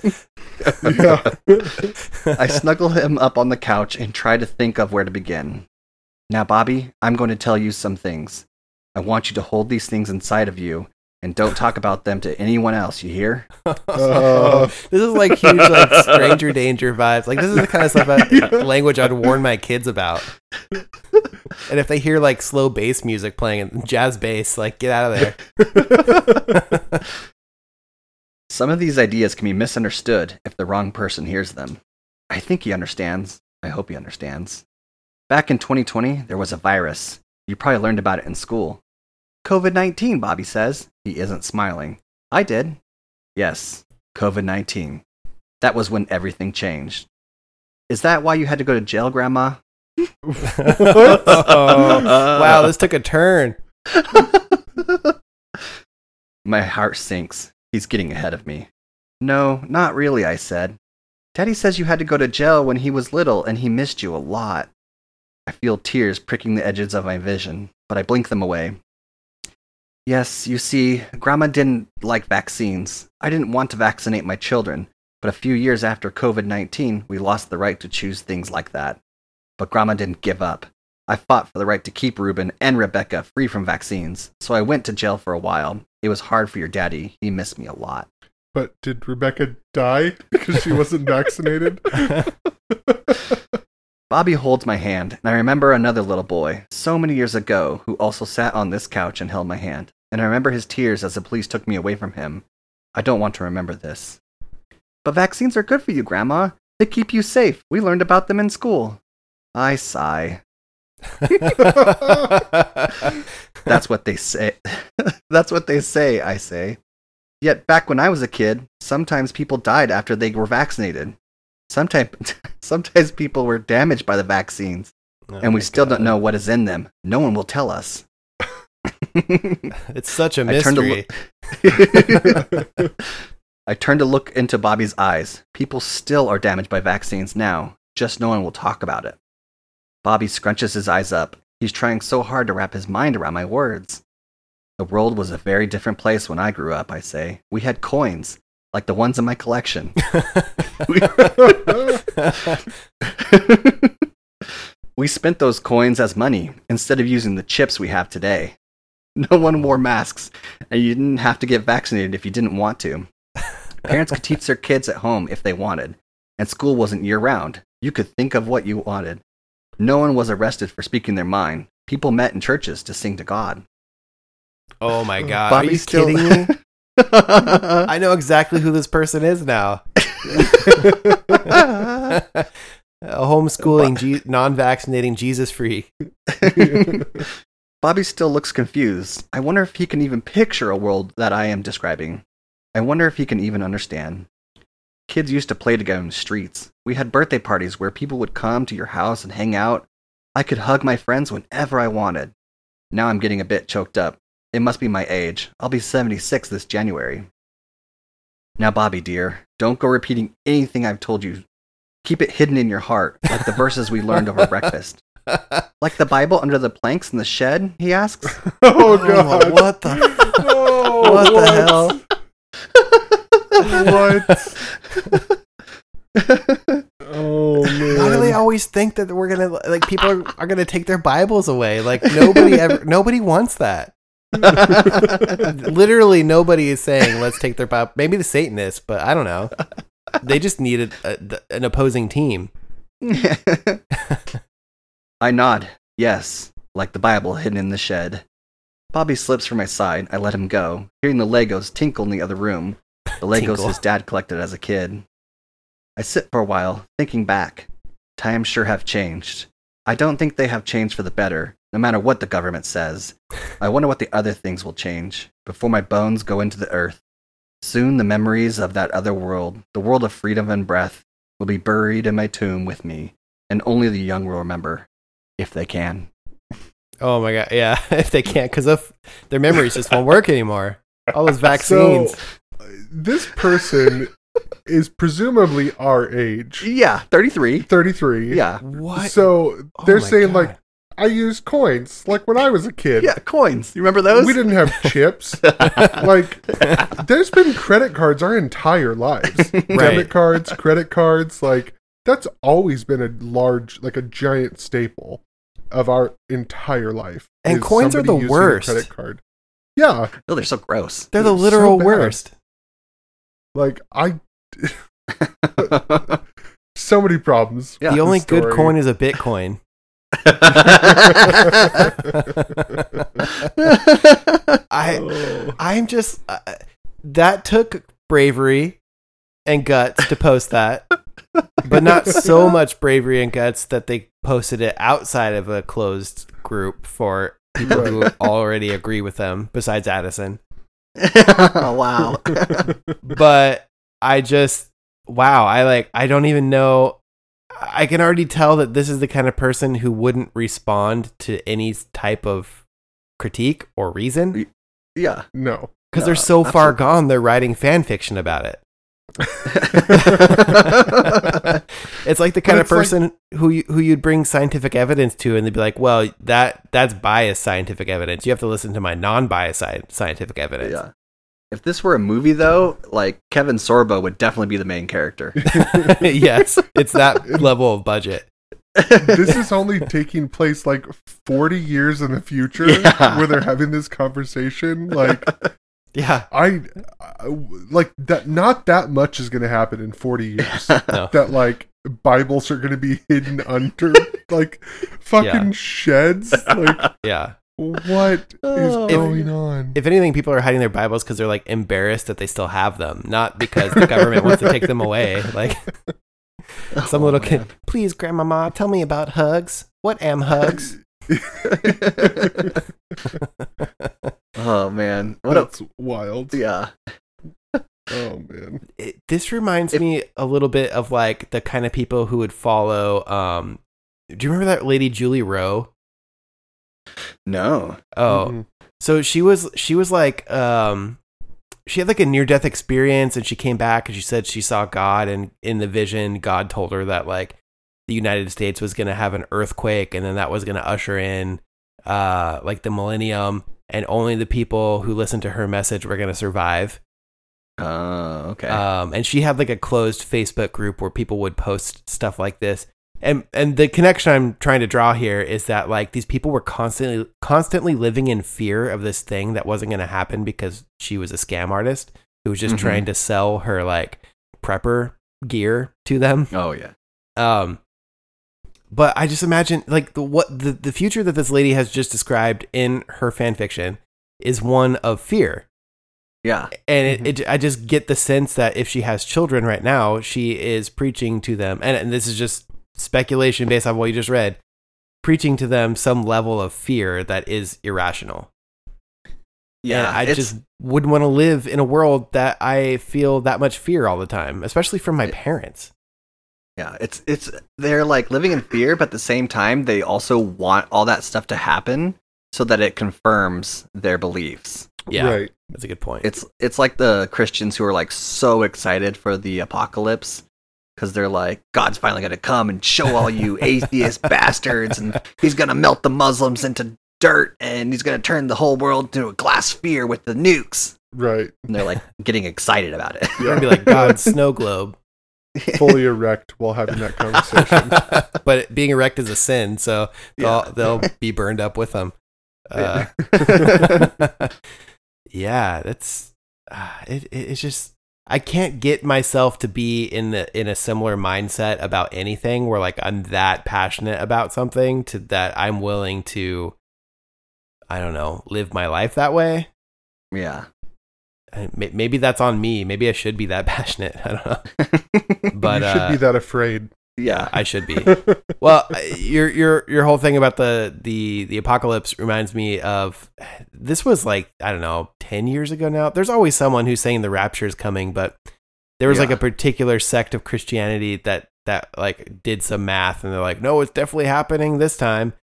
I snuggle him up on the couch and try to think of where to begin. Now, Bobby, I'm going to tell you some things. I want you to hold these things inside of you and don't talk about them to anyone else, you hear? Uh. this is like huge, like stranger danger vibes. Like this is the kind of stuff, I, Yeah. language I'd warn my kids about. And if they hear like slow bass music playing and jazz bass, like get out of there. Some of these ideas can be misunderstood if the wrong person hears them. I think he understands. I hope he understands. Back in 2020, there was a virus. You probably learned about it in school. COVID 19, Bobby says. He isn't smiling. I did. Yes, COVID 19. That was when everything changed. Is that why you had to go to jail, Grandma? Oh, wow, this took a turn. My heart sinks. He's getting ahead of me. No, not really, I said. Daddy says you had to go to jail when he was little and he missed you a lot. I feel tears pricking the edges of my vision, but I blink them away. Yes, you see, Grandma didn't like vaccines. I didn't want to vaccinate my children, but a few years after COVID 19, we lost the right to choose things like that. But Grandma didn't give up. I fought for the right to keep Reuben and Rebecca free from vaccines, so I went to jail for a while. It was hard for your daddy. He missed me a lot. But did Rebecca die because she wasn't vaccinated? Bobby holds my hand, and I remember another little boy, so many years ago, who also sat on this couch and held my hand. And I remember his tears as the police took me away from him. I don't want to remember this. But vaccines are good for you, Grandma. They keep you safe. We learned about them in school. I sigh. That's what they say. That's what they say, I say. Yet back when I was a kid, sometimes people died after they were vaccinated. Sometimes, sometimes people were damaged by the vaccines. Oh and we still don't know what is in them. No one will tell us. It's such a I turned mystery. I turned to look into Bobby's eyes. People still are damaged by vaccines now, just no one will talk about it. Bobby scrunches his eyes up. He's trying so hard to wrap his mind around my words. The world was a very different place when I grew up, I say. We had coins, like the ones in my collection. we spent those coins as money instead of using the chips we have today. No one wore masks, and you didn't have to get vaccinated if you didn't want to. Parents could teach their kids at home if they wanted, and school wasn't year round. You could think of what you wanted. No one was arrested for speaking their mind. People met in churches to sing to God. oh my god! Are you Bobby's still- kidding me? I know exactly who this person is now. a homeschooling, Je- non-vaccinating Jesus freak. Bobby still looks confused. I wonder if he can even picture a world that I am describing. I wonder if he can even understand. Kids used to play together in the streets. We had birthday parties where people would come to your house and hang out. I could hug my friends whenever I wanted. Now I'm getting a bit choked up. It must be my age. I'll be 76 this January. Now, Bobby, dear, don't go repeating anything I've told you. Keep it hidden in your heart, like the verses we learned over breakfast. Like the Bible under the planks in the shed? He asks. oh, oh god! what the? Oh, What the hell? What? Oh man! Why do they always think that we're gonna like people are, are gonna take their Bibles away? Like nobody ever, nobody wants that. Literally, nobody is saying let's take their Bible. Maybe the Satanists, but I don't know. They just needed a, an opposing team. I nod. Yes, like the Bible hidden in the shed. Bobby slips from my side. I let him go, hearing the Legos tinkle in the other room. The Legos Tinkle. his dad collected as a kid. I sit for a while, thinking back. Times sure have changed. I don't think they have changed for the better, no matter what the government says. I wonder what the other things will change before my bones go into the earth. Soon the memories of that other world, the world of freedom and breath, will be buried in my tomb with me, and only the young will remember, if they can. Oh my god, yeah. If they can't, because their memories just won't work anymore. All those vaccines. So, this person is presumably our age, Yeah, 33. thirty-three. Yeah. what? So Oh they're my saying God. like, I used coins like when I was a kid. Yeah, coins. You remember those? We didn't have chips. like, there's been credit cards our entire lives. right. Debit cards, credit cards, like that's always been a large, like a giant staple of our entire life. And coins are the worst. Credit card. Yeah, Oh, they're so gross. They're the It's so literal bad. worst. Like I, so many problems. Yeah. the only this good coin is a Bitcoin. I Oh. I'm just uh, that took bravery and guts to post that, but not so much bravery and guts that they posted it outside of a closed group for people who already agree with them. Besides Addison, oh, wow. but I just wow, I like I don't even know. I can already tell that this is the kind of person who wouldn't respond to any type of critique or reason yeah. no. because No, they're so far gone. They're writing fan fiction about it. It's like the kind of it's like- person who you, who you'd bring scientific evidence to, and they'd be like, "Well, that that's biased scientific evidence. You have to listen to my non-biased scientific evidence." yeah. If this were a movie, though, like Kevin Sorbo would definitely be the main character. yes, it's that level of budget. this is only taking place like 40 years in the future Yeah. where they're having this conversation like Yeah, I, I like that not that much is going to happen in 40 years no, that like bibles are going to be hidden under like fucking Yeah. sheds like yeah. what is Oh, going on If anything, people are hiding their Bibles because they're like embarrassed that they still have them, not because the government wants to take them away. Like oh, some Oh, little man. kid, please, grandmama, tell me about hugs. What am hugs? oh man, what a wild yeah. Oh man it, this reminds If- me a little bit of like the kind of people who would follow um do you remember that lady Julie Rowe? No. Oh, Mhm. so she was she was like um she had like a near death experience and she came back and she said she saw God and in the vision God told her that like the United States was going to have an earthquake and then that was going to usher in uh like the millennium and only the people who listened to her message were going to survive. Oh, okay. Um, and she had like a closed Facebook group where people would post stuff like this. And and the connection I'm trying to draw here is that like these people were constantly constantly living in fear of this thing that wasn't going to happen because she was a scam artist who was just Mhm. trying to sell her like prepper gear to them. oh yeah. Um, but I just imagine like the what the, the future that this lady has just described in her fan fiction is one of fear Yeah. and it, mm-hmm. it, I just get the sense that if she has children right now, she is preaching to them, and, and this is just speculation based on what you just read, preaching to them some level of fear that is irrational. Yeah. and I just wouldn't want to live in a world that I feel that much fear all the time, especially from my Yeah. parents. Yeah, it's it's they're like living in fear, but at the same time they also want all that stuff to happen so that it confirms their beliefs. Yeah, Right. That's a good point. It's it's like the Christians who are like so excited for the apocalypse because they're like God's finally gonna come and show all you atheist bastards, and He's gonna melt the Muslims into dirt, and He's gonna turn the whole world into a glass sphere with the nukes. Right. And they're like getting excited about it. You're gonna be like God's snow globe, Fully erect while having that conversation. but being erect is a sin, so they'll Yeah. they'll be burned up with them. Uh, yeah, that's uh, it, it. It's just I can't get myself to be in the in a similar mindset about anything where like I'm that passionate about something to that I'm willing to I don't know live my life that way. yeah. And Maybe that's on me. Maybe I should be that passionate. I don't know, but you should uh, be that afraid. Yeah. I should be. well, your your your whole thing about the the the apocalypse reminds me of this was like I don't know ten years ago now. There's always someone who's saying the rapture is coming, but there was like a particular sect of Christianity that that like did some math and they're like, no, it's definitely happening this time.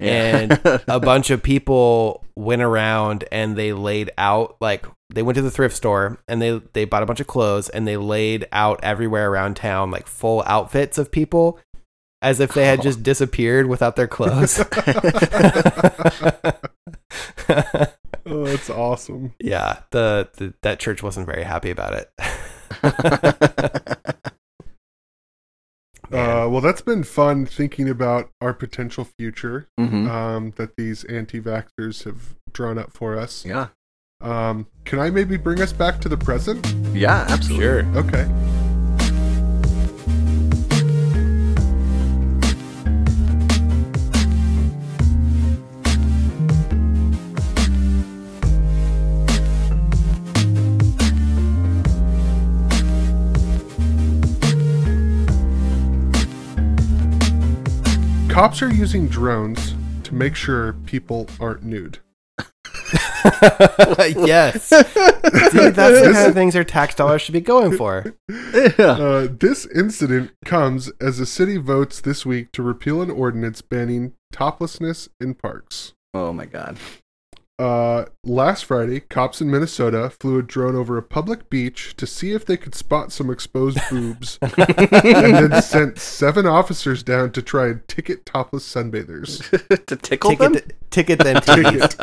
And A bunch of people went around and they laid out like they went to the thrift store and they they bought a bunch of clothes and they laid out everywhere around town like full outfits of people as if they had Oh. just disappeared without their clothes. Oh, that's awesome. yeah, the, the that church wasn't very happy about it. Uh, well, that's been fun thinking about our potential future Mhm. um, that these anti-vaxxers have drawn up for us. Yeah. Um, can I maybe bring us back to the present? Yeah, absolutely. sure. Okay. Cops are using drones to make sure people aren't nude. yes. See, that's the kind of things our tax dollars should be going for. Uh, this incident comes as the city votes this week to repeal an ordinance banning toplessness in parks. Oh my god. Uh, last Friday, cops in Minnesota flew a drone over a public beach to see if they could spot some exposed boobs, and then sent seven officers down to try and ticket topless sunbathers. to tickle them. Ticket, ticket them teased.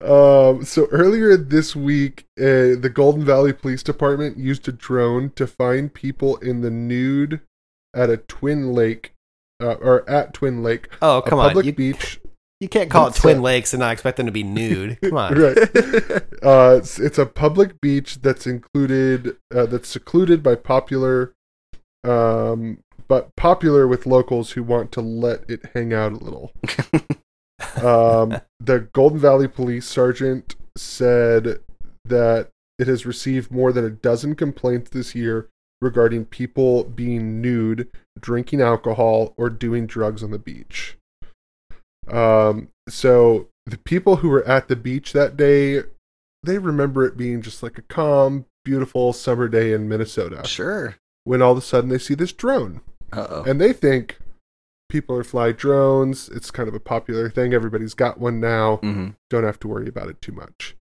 Um, so earlier this week, uh, the Golden Valley Police Department used a drone to find people in the nude at a Twin Lake, uh, or at Twin Lake, oh, come on. public You, beach. you can't call it Twin Lakes and not expect them to be nude. Come on. right. Uh, it's, it's a public beach that's included, uh, that's secluded by popular, um, but popular with locals who want to let it hang out a little. um, the Golden Valley Police Sergeant said that it has received more than a dozen complaints this year regarding people being nude, drinking alcohol, or doing drugs on the beach. Um, so the people who were at the beach that day, they remember it being just like a calm, beautiful summer day in Minnesota, Sure. when all of a sudden they see this drone Uh oh. and they think people are fly drones. It's kind of a popular thing. Everybody's got one now. hmm Don't have to worry about it too much.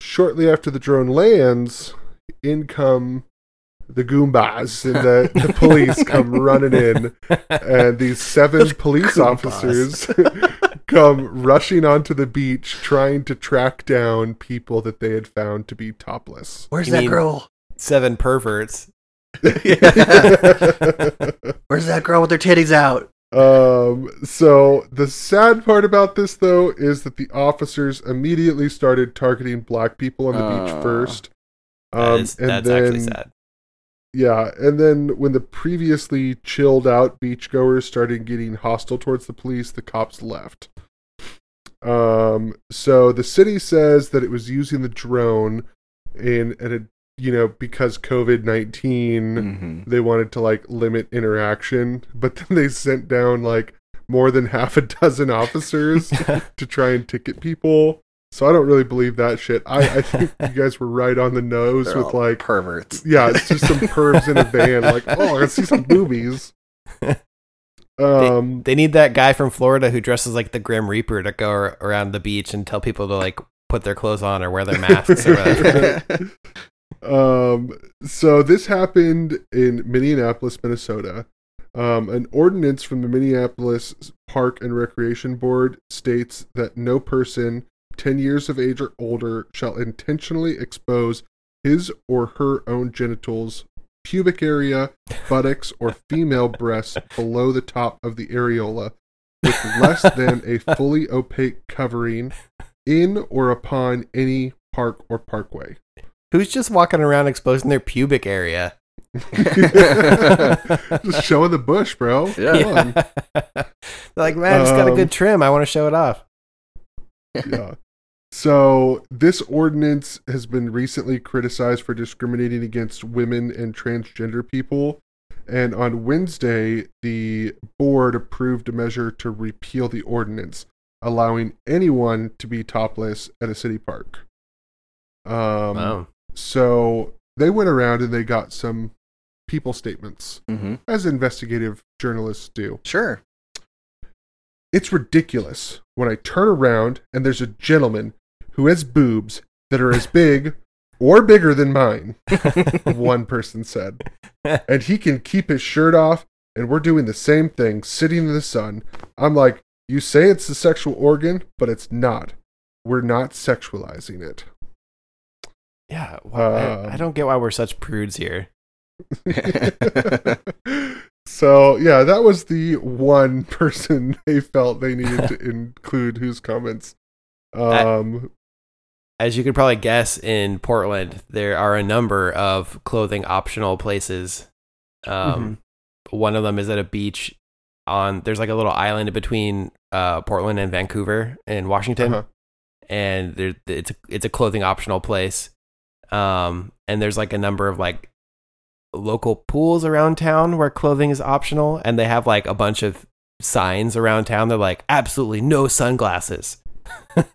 Shortly after the drone lands, in come the Goombas and the, the police come running in, and these seven police Goombas. officers come rushing onto the beach trying to track down people that they had found to be topless. Where's You that mean- girl? Seven perverts. Where's that girl with her titties out? Um, so the sad part about this though is that the officers immediately started targeting black people on the beach Uh, first. That Um, is- and that's then, actually sad. Yeah, and then when the previously chilled out beachgoers started getting hostile towards the police, the cops left. Um, so the city says that it was using the drone in and it, you know, because COVID 19 hmm they wanted to like limit interaction, but then they sent down like more than half a dozen officers to try and ticket people. So I don't really believe that shit. I, I think you guys were right on the nose They're with like perverts. yeah, it's just some pervs in a van, like, oh, I see some boobies. Um, They need that guy from Florida who dresses like the Grim Reaper to go around the beach and tell people to like put their clothes on or wear their masks or whatever. um, so this happened in Minneapolis, Minnesota. Um, an ordinance from the Minneapolis Park and Recreation Board states that no person 10 years of age or older shall intentionally expose his or her own genitals, pubic area, buttocks, or female breasts below the top of the areola with less than a fully opaque covering in or upon any park or parkway. Who's just walking around exposing their pubic area? just showing the bush, bro. Yeah. Come on. Like, man, it's got a Um, good trim. I want to show it off. Yeah. So this ordinance has been recently criticized for discriminating against women and transgender people. And on Wednesday, the board approved a measure to repeal the ordinance, allowing anyone to be topless at a city park. Um, wow. So they went around and they got some people statements, hmm as investigative journalists do. Sure. It's ridiculous when I turn around and there's a gentleman who has boobs that are as big or bigger than mine, one person said. And he can keep his shirt off, and we're doing the same thing, sitting in the sun. I'm like, you say it's a sexual organ, but it's not. We're not sexualizing it. Yeah. Well, I, I Um, don't get why we're such prudes here. so yeah, that was the one person they felt they needed to include whose comments. Um, As you could probably guess, in Portland, there are a number of clothing optional places. Um, One of them is at a beach on. There's like a little island between uh, Portland and Vancouver in Washington, uh-huh. and there it's a, it's a clothing optional place. Um, and there's like a number of like local pools around town where clothing is optional, and they have like a bunch of signs around town. They're like absolutely no sunglasses what?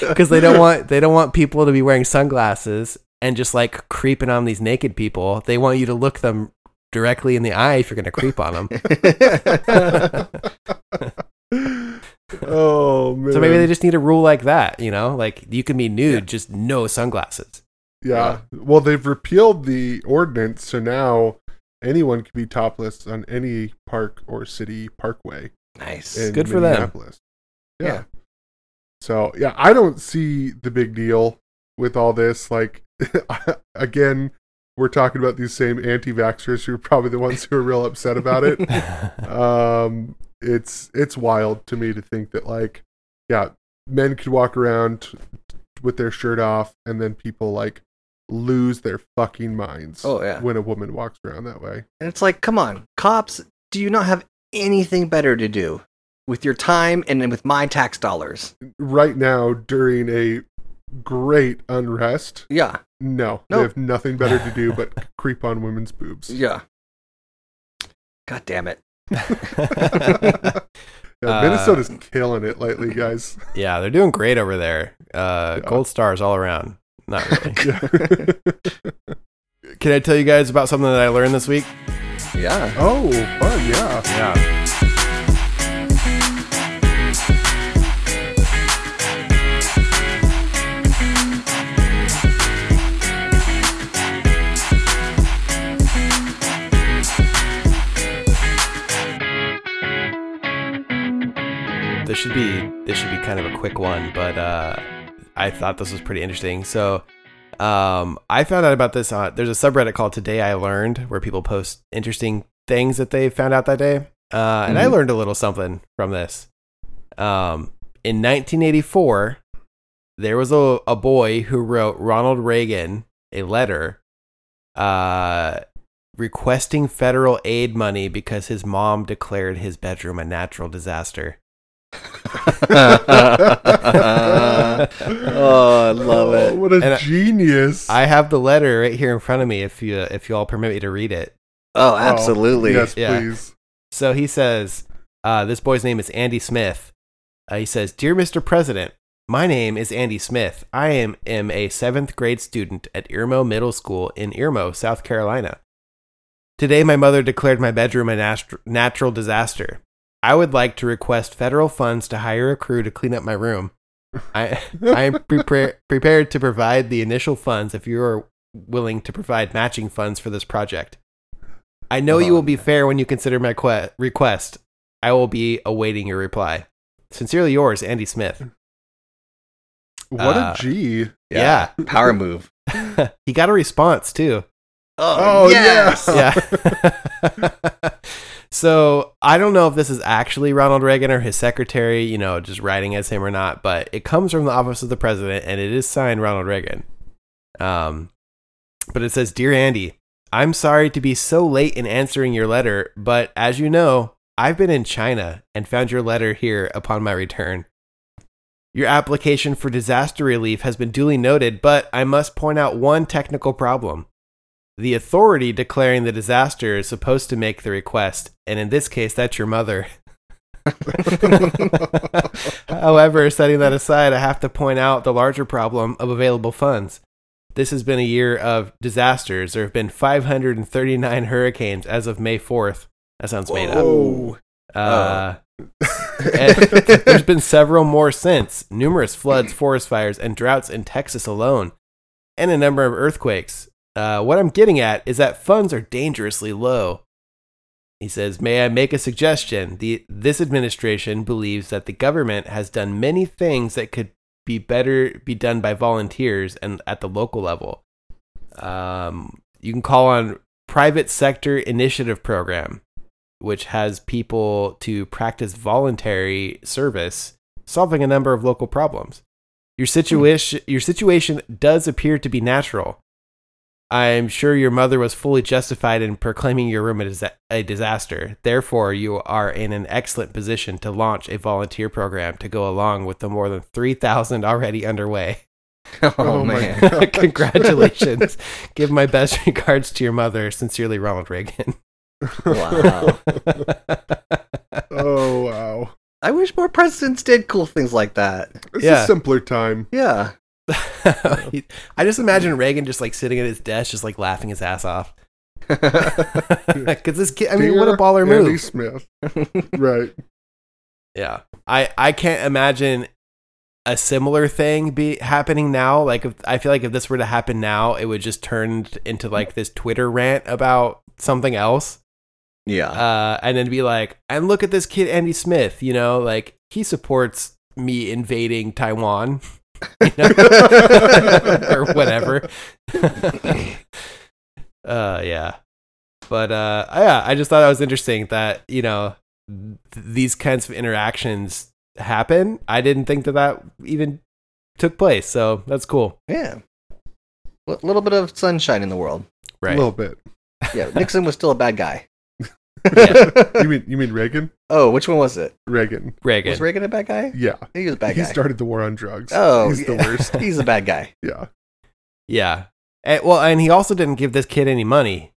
because they don't want they don't want people to be wearing sunglasses and just like creeping on these naked people. They want you to look them directly in the eye if you're going to creep on them. oh man. So maybe they just need a rule like that, you know? Like you can be nude, just no sunglasses. Yeah. Well, they've repealed the ordinance, so now anyone can be topless on any park or city parkway. nice. Good for them. Yeah. Yeah. So yeah, I don't see the big deal with all this. Like again, we're talking about these same anti-vaxxers who are probably the ones who are real upset about it. um, it's it's wild to me to think that like, yeah, men could walk around with their shirt off, and then people like lose their fucking minds. Oh, yeah. when a woman walks around that way. And it's like, come on, cops, do you not have anything better to do with your time and with my tax dollars? Right now, during a great unrest, Yeah, No, No. they have nothing better to do but creep on women's boobs. yeah. God damn it. Yeah, Minnesota's killing it lately, guys. yeah, they're doing great over there. Uh, Yeah. Gold stars all around. Not really. Can I tell you guys about something that I learned this week? Yeah. Oh, fun, yeah. Yeah. This should be this should be kind of a quick one, but uh, I thought this was pretty interesting. So, um, I found out about this on there's a subreddit called Today I Learned where people post interesting things that they found out that day, uh, and I Mhm. learned a little something from this. Um, in 1984, there was a, a boy who wrote Ronald Reagan a letter, uh, requesting federal aid money because his mom declared his bedroom a natural disaster. oh, I love Oh, it. what a And genius. I have the letter right here in front of me. If you if you all permit me to read it. Oh, Oh, absolutely. Yes, Yeah. please. So he says, uh, this boy's name is Andy Smith. Uh, he says, Dear Mr. President, my name is Andy Smith. I am, am a seventh grade student at Irmo Middle School in Irmo, South Carolina. Today, my mother declared my bedroom a nat- natural disaster. I would like to request federal funds to hire a crew to clean up my room. I, I am prepar- prepared to provide the initial funds if you are willing to provide matching funds for this project. I know you Oh, will be fair when you consider my que- request. I will be awaiting your reply. Sincerely yours, Andy Smith. What Uh, a G. Yeah. Power move. he got a response too. Oh, yes. Yeah. So I don't know if this is actually Ronald Reagan or his secretary, you know, just writing as him or not, but it comes from the office of the president and it is signed Ronald Reagan. Um, but it says, Dear Andy, I'm sorry to be so late in answering your letter, but as you know, I've been in China and found your letter here upon my return. Your application for disaster relief has been duly noted, but I must point out one technical problem. The authority declaring the disaster is supposed to make the request, and in this case, that's your mother. However, setting that aside, I have to point out the larger problem of available funds. This has been a year of disasters. There have been 539 hurricanes as of May 4th. That sounds made up. Uh, and there's been several more since numerous floods, forest fires, and droughts in Texas alone, and a number of earthquakes. Uh, what I'm getting at is that funds are dangerously low. He says, May I make a suggestion? The, this administration believes that the government has done many things that could be better be done by volunteers and at the local level. Um, you can call on private sector initiative program which has people to practice voluntary service, solving a number of local problems. Your situation, your situation does appear to be natural. I'm sure your mother was fully justified in proclaiming your room a, disa- a disaster. Therefore, you are in an excellent position to launch a volunteer program to go along with the more than 3,000 already underway. Oh, Oh man. Congratulations. Give my best regards to your mother. Sincerely, Ronald Reagan. Wow. oh, wow. I wish more presidents did cool things like that. It's Yeah. a simpler time. Yeah. He- I just imagine Reagan just like sitting at his desk, just like laughing his ass off. Because this kid, I mean, what a baller Andy move. Smith. right. Yeah, I I can't imagine a similar thing be happening now. Like, if, I feel like if this were to happen now, it would just turn into like this Twitter rant about something else. yeah. uh, and then be like, and look at this kid, Andy Smith. You know, like he supports me invading Taiwan, you know? or whatever. uh, yeah, but uh, yeah, I just thought that was interesting that you know th- these kinds of interactions happen. I didn't think that that even took place, so that's cool, yeah. A little bit of sunshine in the world. Right, a little bit. Yeah. Nixon was still a bad guy. You mean you mean Reagan? oh, which one was it? Reagan. Reagan. Was Reagan a bad guy? Yeah. He was a bad he guy. started the war on drugs. oh, he's the worst. He's a bad guy. Yeah. Yeah. And, well, and he also didn't give this kid any money.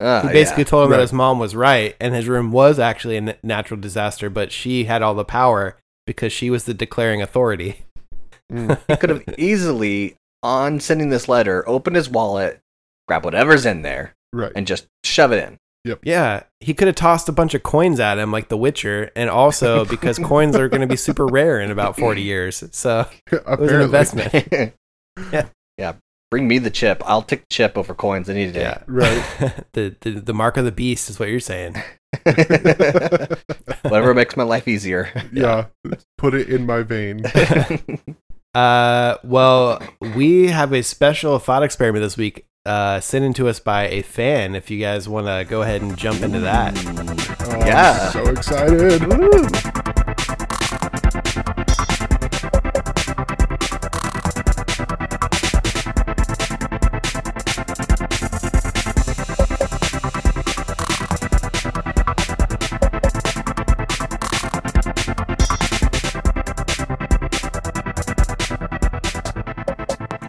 Uh, He basically told him that his mom was right and his room was actually a natural disaster, but she had all the power because she was the declaring authority. Mm. he could have easily, on sending this letter, opened his wallet, grab whatever's in there, Right. and just shove it in. Yeah, he could have tossed a bunch of coins at him like The Witcher, and also because coins are going to be super rare in about 40 years. So it was an investment. yeah. Yeah. Bring me the chip. I'll take the chip over coins any day. Yeah. Right. the, the the mark of the beast is what you're saying. Whatever makes my life easier. yeah. Put it in my vein. Uh, well, we have a special thought experiment this week, uh, sent in to us by a fan. If you guys want to go ahead and jump into that. Oh, Yeah. I'm so excited.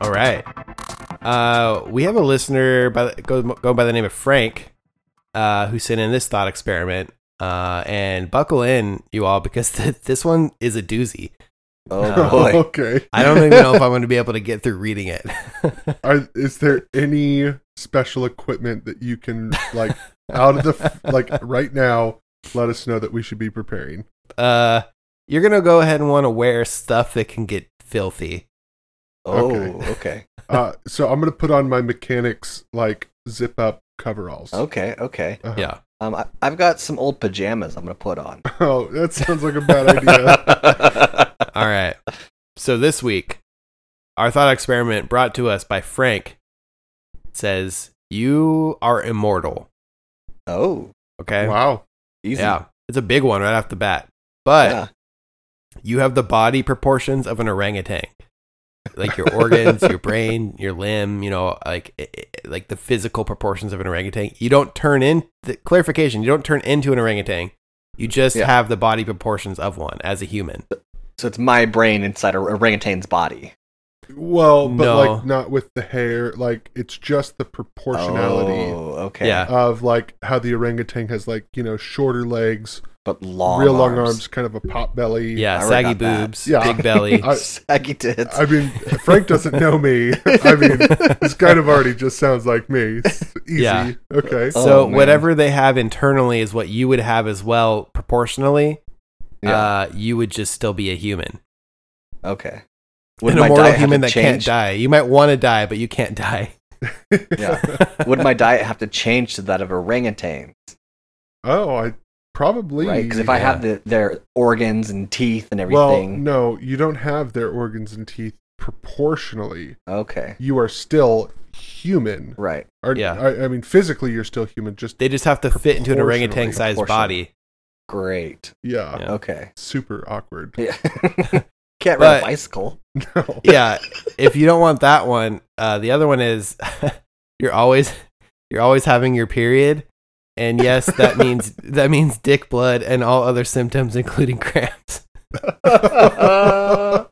All right. Uh, we have a listener by the, go, go by the name of Frank, uh, who sent in this thought experiment. Uh, and buckle in, you all, because th- this one is a doozy. Oh boy. okay. I don't even know if I'm going to be able to get through reading it. Are, is there any special equipment that you can like out of the like right now? Let us know that we should be preparing. uh, you're going to go ahead and want to wear stuff that can get filthy. Oh, Okay. okay. Uh, so I'm gonna put on my mechanics like zip up coveralls. Okay, okay. Uh-huh. Yeah. Um, I, I've got some old pajamas I'm gonna put on. Oh, that sounds like a bad idea. All right. So this week, our thought experiment brought to us by Frank says, You are immortal. oh, Okay. Wow. easy. Yeah. It's a big one right off the bat. But Yeah. you have the body proportions of an orangutan. Like your organs, your brain, your limb, you know, like i- i- like the physical proportions of an orangutan. You don't turn in the clarification, you don't turn into an orangutan. You just Yeah. have the body proportions of one as a human. So it's my brain inside a orangutan's body. Well, but No. like not with the hair. Like it's just the proportionality Oh, okay. Yeah. of like how the orangutan has like you know shorter legs, But long real long arms, kind of a pot belly. Yeah, I saggy boobs, Yeah. big belly. I- Saggy tits. I mean, Frank doesn't know me. I mean, this kind of already just sounds like me. It's easy. Yeah. Okay. so Oh, whatever they have internally is what you would have as well proportionally. Yeah. Uh, you would just still be a human. okay. An my immortal diet human to that can't die. You might want to die, but you can't die. Yeah. Would my diet have to change to that of orangutan? Oh, I probably Right? Because if I have the, their organs and teeth and everything, well, everything. no, you don't have their organs and teeth proportionally. Okay. You are still human. Right. Or, Yeah. I, I mean, physically, you're still human. Just They just have to fit into an orangutan sized body. Great. yeah, Yeah. Okay. super awkward. Yeah. Can't ride a bicycle. No. Yeah. if you don't want that one, uh, the other one is you're always you're always having your period. And yes, that means that means dick blood and all other symptoms, including cramps. oh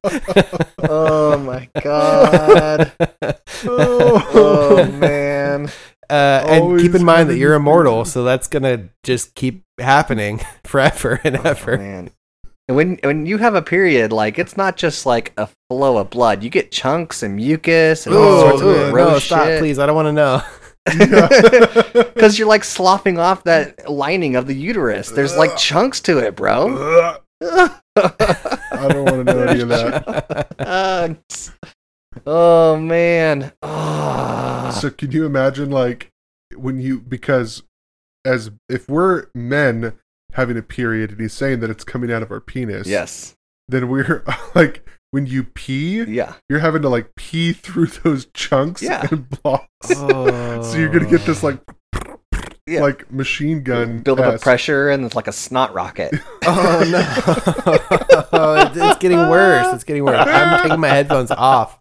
my god. Oh man. Uh, and keep in mind that you're immortal, so that's gonna just keep happening forever and Oh, ever. man. And when when you have a period, like it's not just like a flow of blood. You get chunks and mucus and all Ooh, sorts of ooh, gross no, stop, shit. please! I don't want to know. Because you're like sloughing off that lining of the uterus. There's like chunks to it, bro. I don't want to know any of that. Uh, oh man. So can you imagine like when you because as if we're men having a period and he's saying that it's coming out of our penis. yes. Then we're like when you pee, Yeah. you're having to like pee through those chunks Yeah. and blocks. Oh. So you're gonna get this oh. like Yeah. like machine gun Build up a pressure and it's like a snot rocket. Oh no! it's, it's getting worse. It's getting worse. I'm taking my headphones off.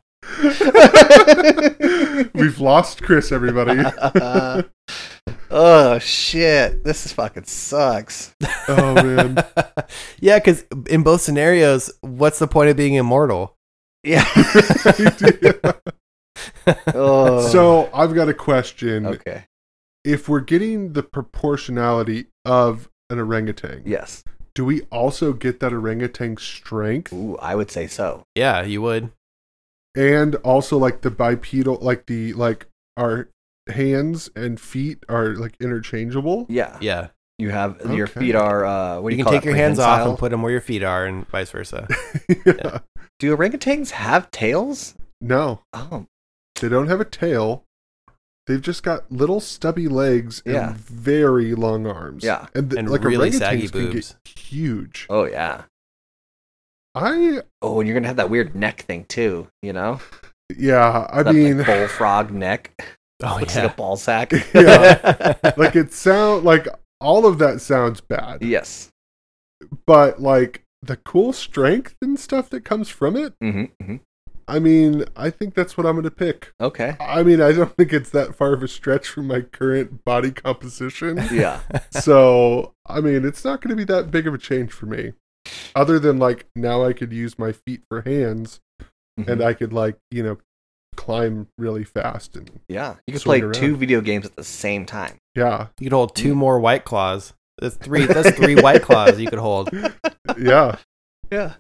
We've lost Chris, everybody. Oh shit. This is fucking sucks. oh man. yeah, because in both scenarios, what's the point of being immortal? Yeah. Yeah. oh. So I've got a question. okay. If we're getting the proportionality of an orangutan, Yes. do we also get that orangutan strength Ooh, I would say so. Yeah, you would. and also like the bipedal, like the like our hands and feet are like interchangeable. Yeah. Yeah. You have your feet are uh what do You you, can call take it? your hands off and put them where your feet are, and vice versa. yeah. Do orangutans have tails? No, Oh, they don't have a tail. They've just got little stubby legs and Yeah. very long arms. Yeah. and, th- And like really orangutans saggy can boobs. get huge. oh yeah. I Oh, and you're gonna have that weird neck thing too, you know? yeah, I That, mean, like, bullfrog neck. Oh Looks yeah. like a ball sack. Yeah. like it sound like all of that sounds bad, yes. but like the cool strength and stuff that comes from it. hmm hmm I mean, I think that's what I'm going to pick. Okay. I mean, I don't think it's that far of a stretch from my current body composition. Yeah. so, I mean, it's not going to be that big of a change for me. Other than like now I could use my feet for hands Mhm. and I could like, you know, climb really fast and yeah. You could play around. two video games at the same time. yeah. You could hold two more white claws. That's three. That's three white claws you could hold. Yeah. Yeah.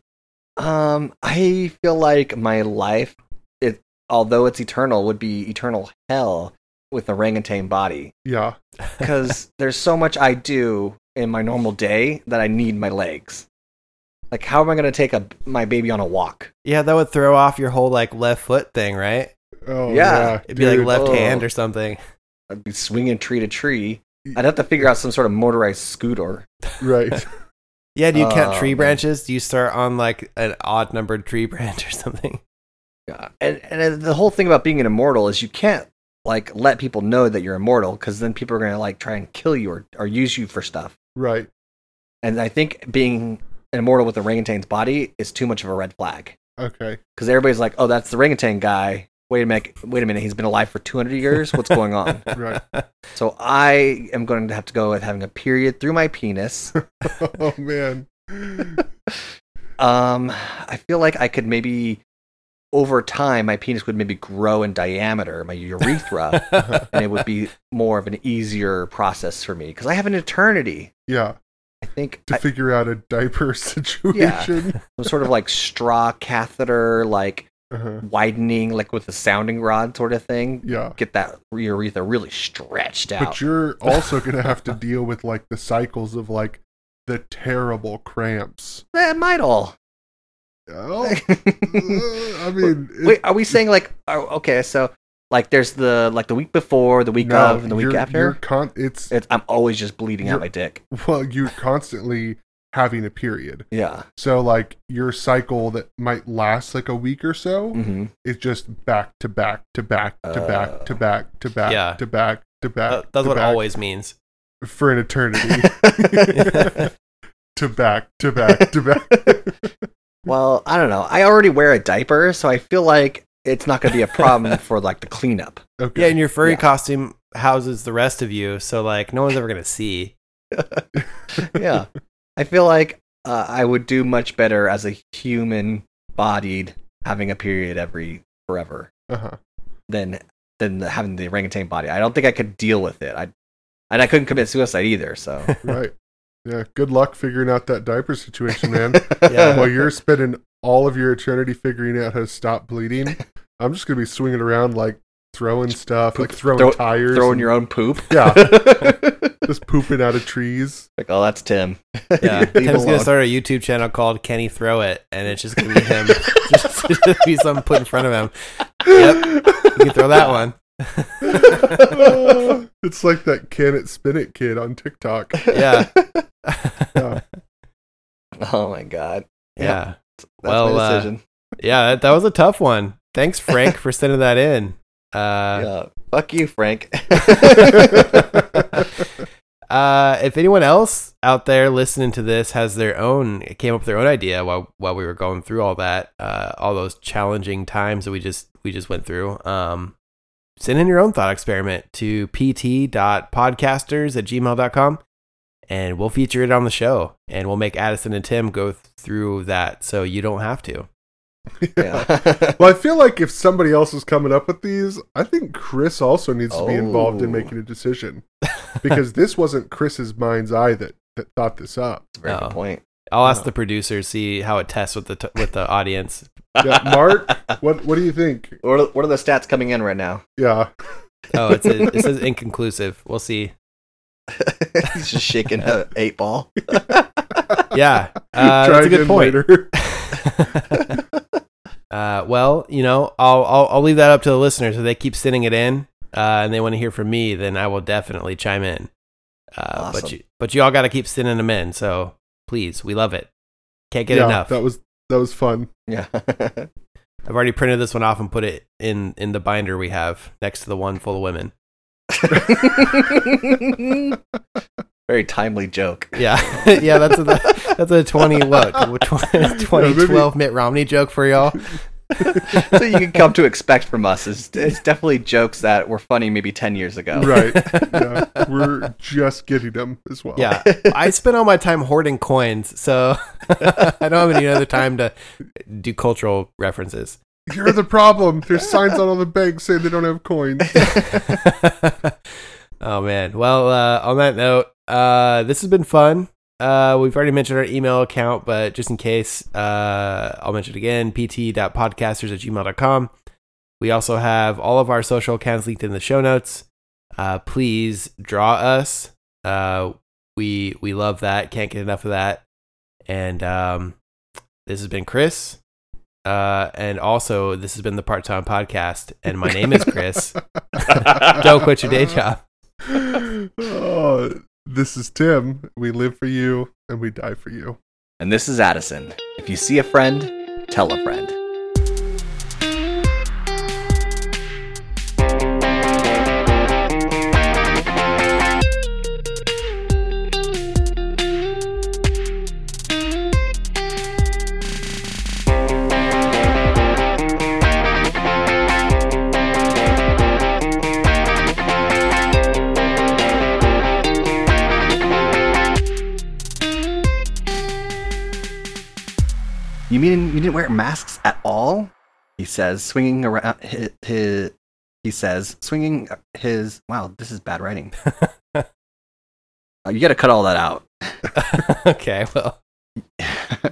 Um, I feel like my life, it although it's eternal, would be eternal hell with a orangutan body Yeah. because there's so much I do in my normal day that I need my legs. Like, how am I going to take a my baby on a walk? Yeah, that would throw off your whole like left foot thing, right? Oh, Yeah. yeah. It'd be like left Oh. hand or something. I'd be swinging tree to tree. I'd have to figure out some sort of motorized scooter. Right. Yeah, do you count Oh, tree man. branches? Do you start on like an odd numbered tree branch or something? Yeah. And and uh, the whole thing about being an immortal is you can't like let people know that you're immortal because then people are going to like try and kill you or, or use you for stuff. right. And I think being an immortal with the orangutan's body is too much of a red flag Okay. because everybody's like, "Oh, that's the orangutan guy." Wait a minute. Wait a minute. He's been alive for 200 years. What's going on? Right. So I am going to have to go with having a period through my penis. oh man. Um, I feel like I could maybe over time my penis would maybe grow in diameter, my urethra, and it would be more of an easier process for me because I have an eternity. Yeah. I think To I, figure out a diaper situation. some sort of like straw catheter, like Uh-huh. widening, like with a sounding rod sort of thing. Yeah. Get that urethra really stretched out. But you're also going to have to deal with like the cycles of like the terrible cramps. that might all. Oh, uh, I mean, it- Wait, are we saying like oh, okay? So like, there's the like the week before, the week no, of, and the week you're- after. You're con- it's It's, I'm always just bleeding out my dick. well, you're constantly having a period. Yeah. So like your cycle that might last like a week or so hmm is just back to back to back to back to Uh, back to back Yeah. to back to back. That- that's to what back always means. for an eternity. to back to back to back. well, I don't know. I already wear a diaper, so I feel like it's not going to be a problem for like the cleanup. okay. Yeah, and your furry Yeah. costume houses the rest of you, so like no one's ever gonna see. yeah. I feel like uh, I would do much better as a human bodied having a period every forever uh-huh. than than having the orangutan body. I don't think I could deal with it. I and I couldn't commit suicide either. So Right. Yeah. Good luck figuring out that diaper situation, man. Yeah. While you're spending all of your eternity figuring out how to stop bleeding, I'm just gonna be swinging around like throwing stuff, like throwing Throw- tires, throwing and your own poop. Yeah. just pooping out of trees. Like, oh, that's Tim. Yeah, Leave Tim's gonna start a YouTube channel called "Can He Throw It?" and it's just gonna be him, just, just be something put in front of him. Yep, you can throw that one. it's like that can it spin it kid on TikTok. Yeah, Yeah. Oh my god. yeah, That's Well, uh, yeah. That, that was a tough one. Thanks, Frank, for sending that in. Uh, yeah. Fuck you, Frank. Uh, if anyone else out there listening to this has their own came up with their own idea while while we were going through all that, uh, all those challenging times that we just we just went through, um, send in your own thought experiment to pt.podcasters at gmail.com and we'll feature it on the show and we'll make Addison and Tim go through that so you don't have to. yeah. Well, I feel like if somebody else is coming up with these, I think Chris also needs to be involved in Oh. making a decision because this wasn't Chris's mind's eye that that thought this up. That's a very Oh. good point. I'll ask Uh. the producers see how it tests with the t- with the audience. Yeah, Mark, what what do you think? What are, what are the stats coming in right now? Yeah, Oh, it's a, it says inconclusive. We'll see. He's just shaking a eight ball. Yeah, uh, that's a good point. Uh, well, you know, I'll, I'll I'll leave that up to the listeners. If they keep sending it in, uh, and they want to hear from me, then I will definitely chime in. Uh, But you but you all got to keep sending them in. So please, we love it. Can't get yeah, enough. that was that was fun. yeah. I've already printed this one off and put it in in the binder we have next to the one full of women. Very timely joke. Yeah, yeah, that's a that's a twenty what twenty twelve Mitt Romney joke for y'all. so you can come to expect from us is it's definitely jokes that were funny maybe 10 years ago. Right. Yeah. We're just getting them as well. Yeah, I spend all my time hoarding coins, so I don't have any other time to do cultural references. You're the problem. There's signs on all the banks saying they don't have coins. oh man. Well, uh, on that note, uh, this has been fun. Uh, we've already mentioned our email account, but just in case, uh, I'll mention it again: pt.podcasters at gmail.com. We also have all of our social accounts linked in the show notes. Uh, please draw us. Uh, we we love that. Can't get enough of that. And um, this has been Chris. Uh, and also, this has been the Part Time Podcast. And my name is Chris. Don't quit your day job. oh, this is Tim. We live for you and we die for you. And this is Addison. If you see a friend, tell a friend. You mean you didn't wear masks at all? He says, swinging around his. his he says, swinging his. Wow, this is bad writing. Uh, you got to cut all that out. okay, well,